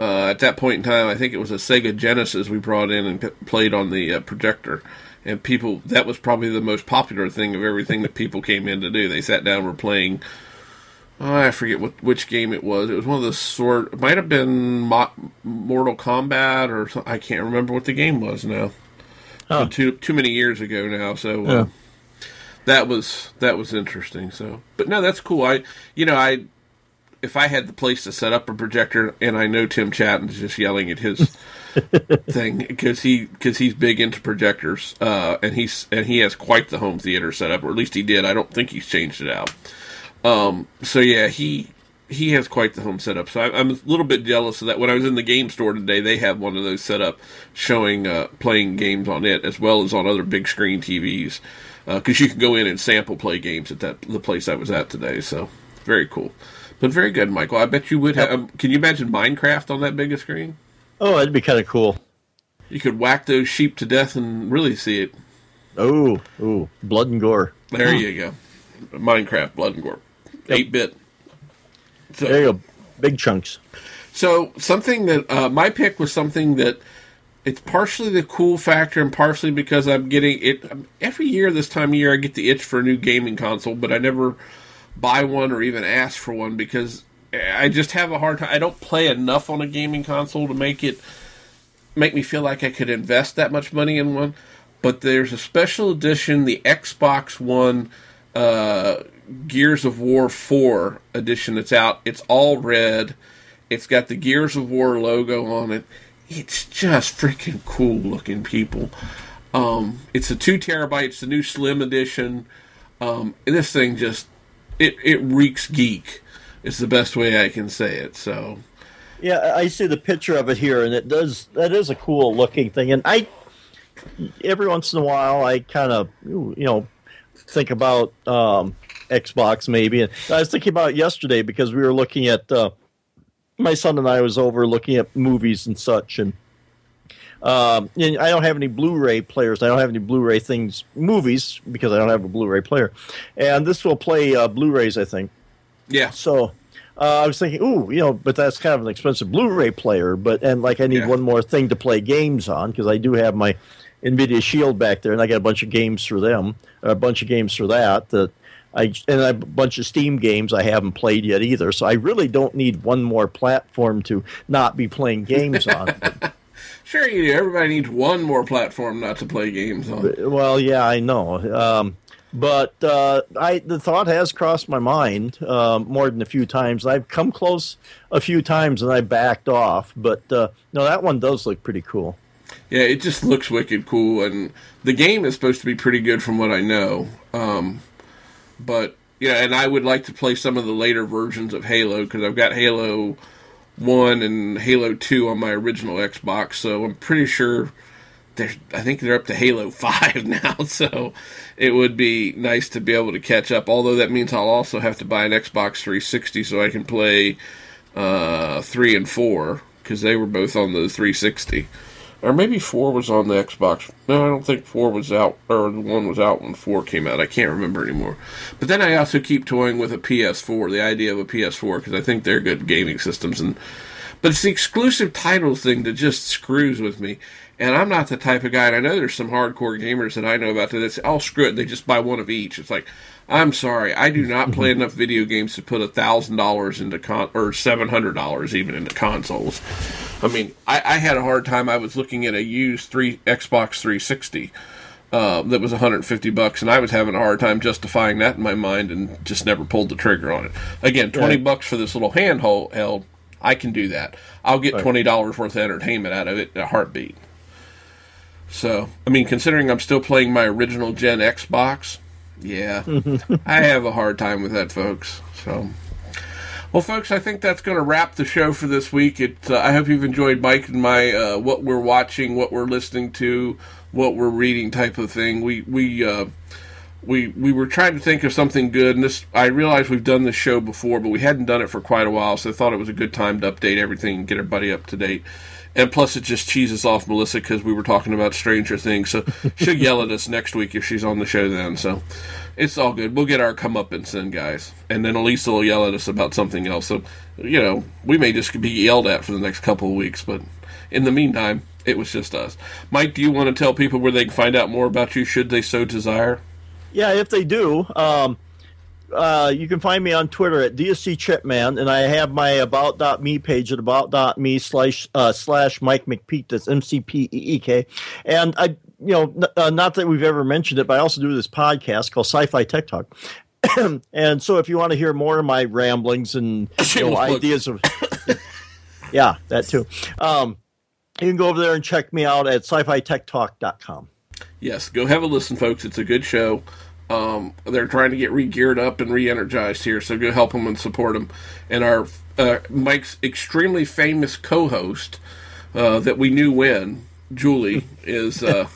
uh, at that point in time, I think it was a Sega Genesis we brought in and played on the uh, projector. And people, that was probably the most popular thing of everything that people came in to do. They sat down, were playing Oh, I forget what which game it was. It was one of the sort. It might have been Mo- Mortal Kombat or something. I can't remember what the game was now. Huh. Too too many years ago now. So uh, Yeah. that was that was interesting. So, but no, that's cool. I you know I if I had the place to set up a projector, and I know Tim Chaten's just yelling at his *laughs* thing because he because he's big into projectors, uh, and he's and he has quite the home theater set up, or at least he did. I don't think he's changed it out. Um, so yeah, he he has quite the home setup. So I, I'm a little bit jealous of that. When I was in the game store today, they have one of those set up, showing uh, playing games on it as well as on other big screen TVs, because you can go in and sample play games at that the place I was at today. So very cool, but very good, Michael. I bet you would have. Um, can you imagine Minecraft on that big a screen? Oh, that'd be kind of cool. You could whack those sheep to death and really see it. Oh, oh, blood and gore. There you go. Minecraft, blood and gore, eight bit. So, There you go, big chunks. So something that uh, my pick was something that it's partially the cool factor and partially because I'm getting it every year. This time of year, I get the itch for a new gaming console, but I never buy one or even ask for one because I just have a hard time. I don't play enough on a gaming console to make it make me feel like I could invest that much money in one. But there's a special edition, the Xbox One uh, Gears of War 4 edition that's out. It's all red. It's got the Gears of War logo on it. It's just freaking cool looking, people. Um, it's a two terabytes, the new Slim edition. Um, and this thing just it it reeks geek. It's the best way I can say it. So Yeah, I see the picture of it here, and it does. That is a cool looking thing. And I, every once in a while, I kind of, you know, think about um, Xbox maybe. And I was thinking about it yesterday because we were looking at. Uh, my son and I was over looking at movies and such, and um, and I don't have any Blu-ray players. I don't have any Blu-ray things, movies, because I don't have a Blu-ray player. And this will play uh, Blu-rays, I think. yeah, So uh, I was thinking, ooh, you know, but that's kind of an expensive Blu-ray player. But and like I need Yeah. one more thing to play games on because I do have my Nvidia Shield back there, and I got a bunch of games for them, a bunch of games for that. That I and I a bunch of Steam games I haven't played yet either. So I really don't need one more platform to not be playing games on. *laughs* sure you do. Everybody needs one more platform not to play games on. Well, yeah, I know. Um, but uh, I the thought has crossed my mind um, more than a few times. I've come close a few times and I backed off. But uh, no, that one does look pretty cool. Yeah, it just looks wicked cool, and the game is supposed to be pretty good from what I know. Um, but yeah, and I would like to play some of the later versions of Halo because I've got Halo One and Halo Two on my original Xbox, so I'm pretty sure they're. I think they're up to Halo *laughs* Five now, so it would be nice to be able to catch up. Although that means I'll also have to buy an Xbox 360 so I can play uh, three and four because they were both on the 360 or maybe four was on the Xbox. No, I don't think four was out, or one was out when four came out. I can't remember anymore. But then I also keep toying with a PS4, the idea of a PS4, because I think they're good gaming systems. And but it's the exclusive titles thing that just screws with me. And I'm not the type of guy, and I know there's some hardcore gamers that I know about that say, "Oh, screw it," they just buy one of each. It's like, I'm sorry, I do not play *laughs* enough video games to put a thousand dollars into con or seven hundred dollars even into consoles. I mean, I, I had a hard time. I was looking at a used three Xbox 360 uh, that was 150 bucks, and I was having a hard time justifying that in my mind, and just never pulled the trigger on it. Again, 20 Right. bucks for this little handheld, held, I can do that. I'll get twenty dollars worth of entertainment out of it in a heartbeat. So, I mean, considering I'm still playing my original Gen Xbox, yeah, *laughs* I have a hard time with that, folks. So. Well, folks, I think that's going to wrap the show for this week. It, uh, I hope you've enjoyed Mike and my uh, what we're watching, what we're listening to, what we're reading type of thing. We we uh, we we were trying to think of something good, and this I realized we've done this show before, but we hadn't done it for quite a while, so I thought it was a good time to update everything and get everybody up to date. And plus, it just cheeses off Melissa because we were talking about Stranger Things, so *laughs* she'll yell at us next week if she's on the show then. So it's all good. We'll get our comeuppance in, guys, and then Elisa will yell at us about something else. So you know, we may just be yelled at for the next couple of weeks, but in the meantime, it was just us. Mike, do you want to tell people where they can find out more about you should they so desire? Yeah, if they do, um, uh, you can find me on Twitter at DSC Chipman, and I have my about.me page at about.me slash uh, slash Mike McPeek. That's M C P E E K. And I, you know, n- uh, not that we've ever mentioned it, but I also do this podcast called Sci-Fi Tech Talk. *clears throat* and so, if you want to hear more of my ramblings and you know, ideas of, yeah, that too. Um, you can go over there and check me out at sci-fi tech talk.com. Yes, go have a listen, folks. It's a good show. Um, they're trying to get re-geared up and re-energized here, so go help them and support them. And our uh, Mike's extremely famous co-host uh, that we knew when Julie *laughs* is uh,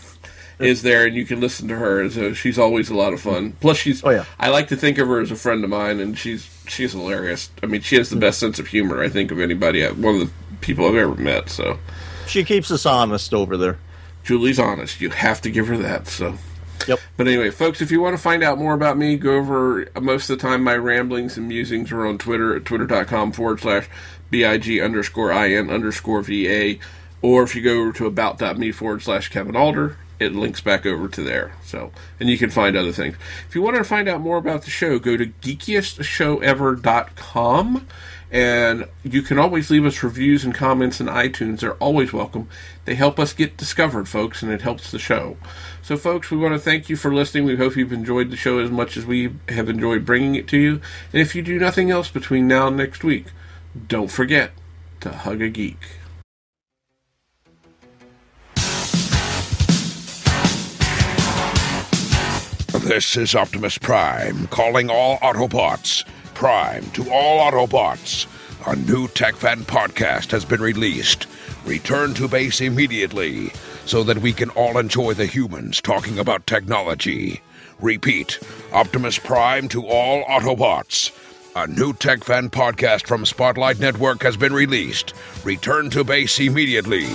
is there, and you can listen to her. So she's always a lot of fun. Plus, she's oh, yeah. I like to think of her as a friend of mine, and she's she's hilarious. I mean, she has the best sense of humor I think of anybody. One of the people I've ever met. So she keeps us honest over there. Julie's honest. You have to give her that. So. Yep. But anyway, folks, if you want to find out more about me, go over most of the time my ramblings and musings are on Twitter at twitter.com forward slash BIG underscore IN underscore VA. Or if you go over to about.me forward slash Kevin Alder, it links back over to there. So, and you can find other things. If you want to find out more about the show, go to geekiestshowever.com. And you can always leave us reviews and comments in iTunes. They're always welcome. They help us get discovered, folks, and it helps the show. So, folks, we want to thank you for listening. We hope you've enjoyed the show as much as we have enjoyed bringing it to you. And if you do nothing else between now and next week, don't forget to hug a geek. This is Optimus Prime calling all Autobots. Prime to all Autobots. A new TechFan podcast has been released. Return to base immediately so that we can all enjoy the humans talking about technology. Repeat Optimus Prime to all Autobots. A new TechFan podcast from Spotlight Network has been released. Return to base immediately.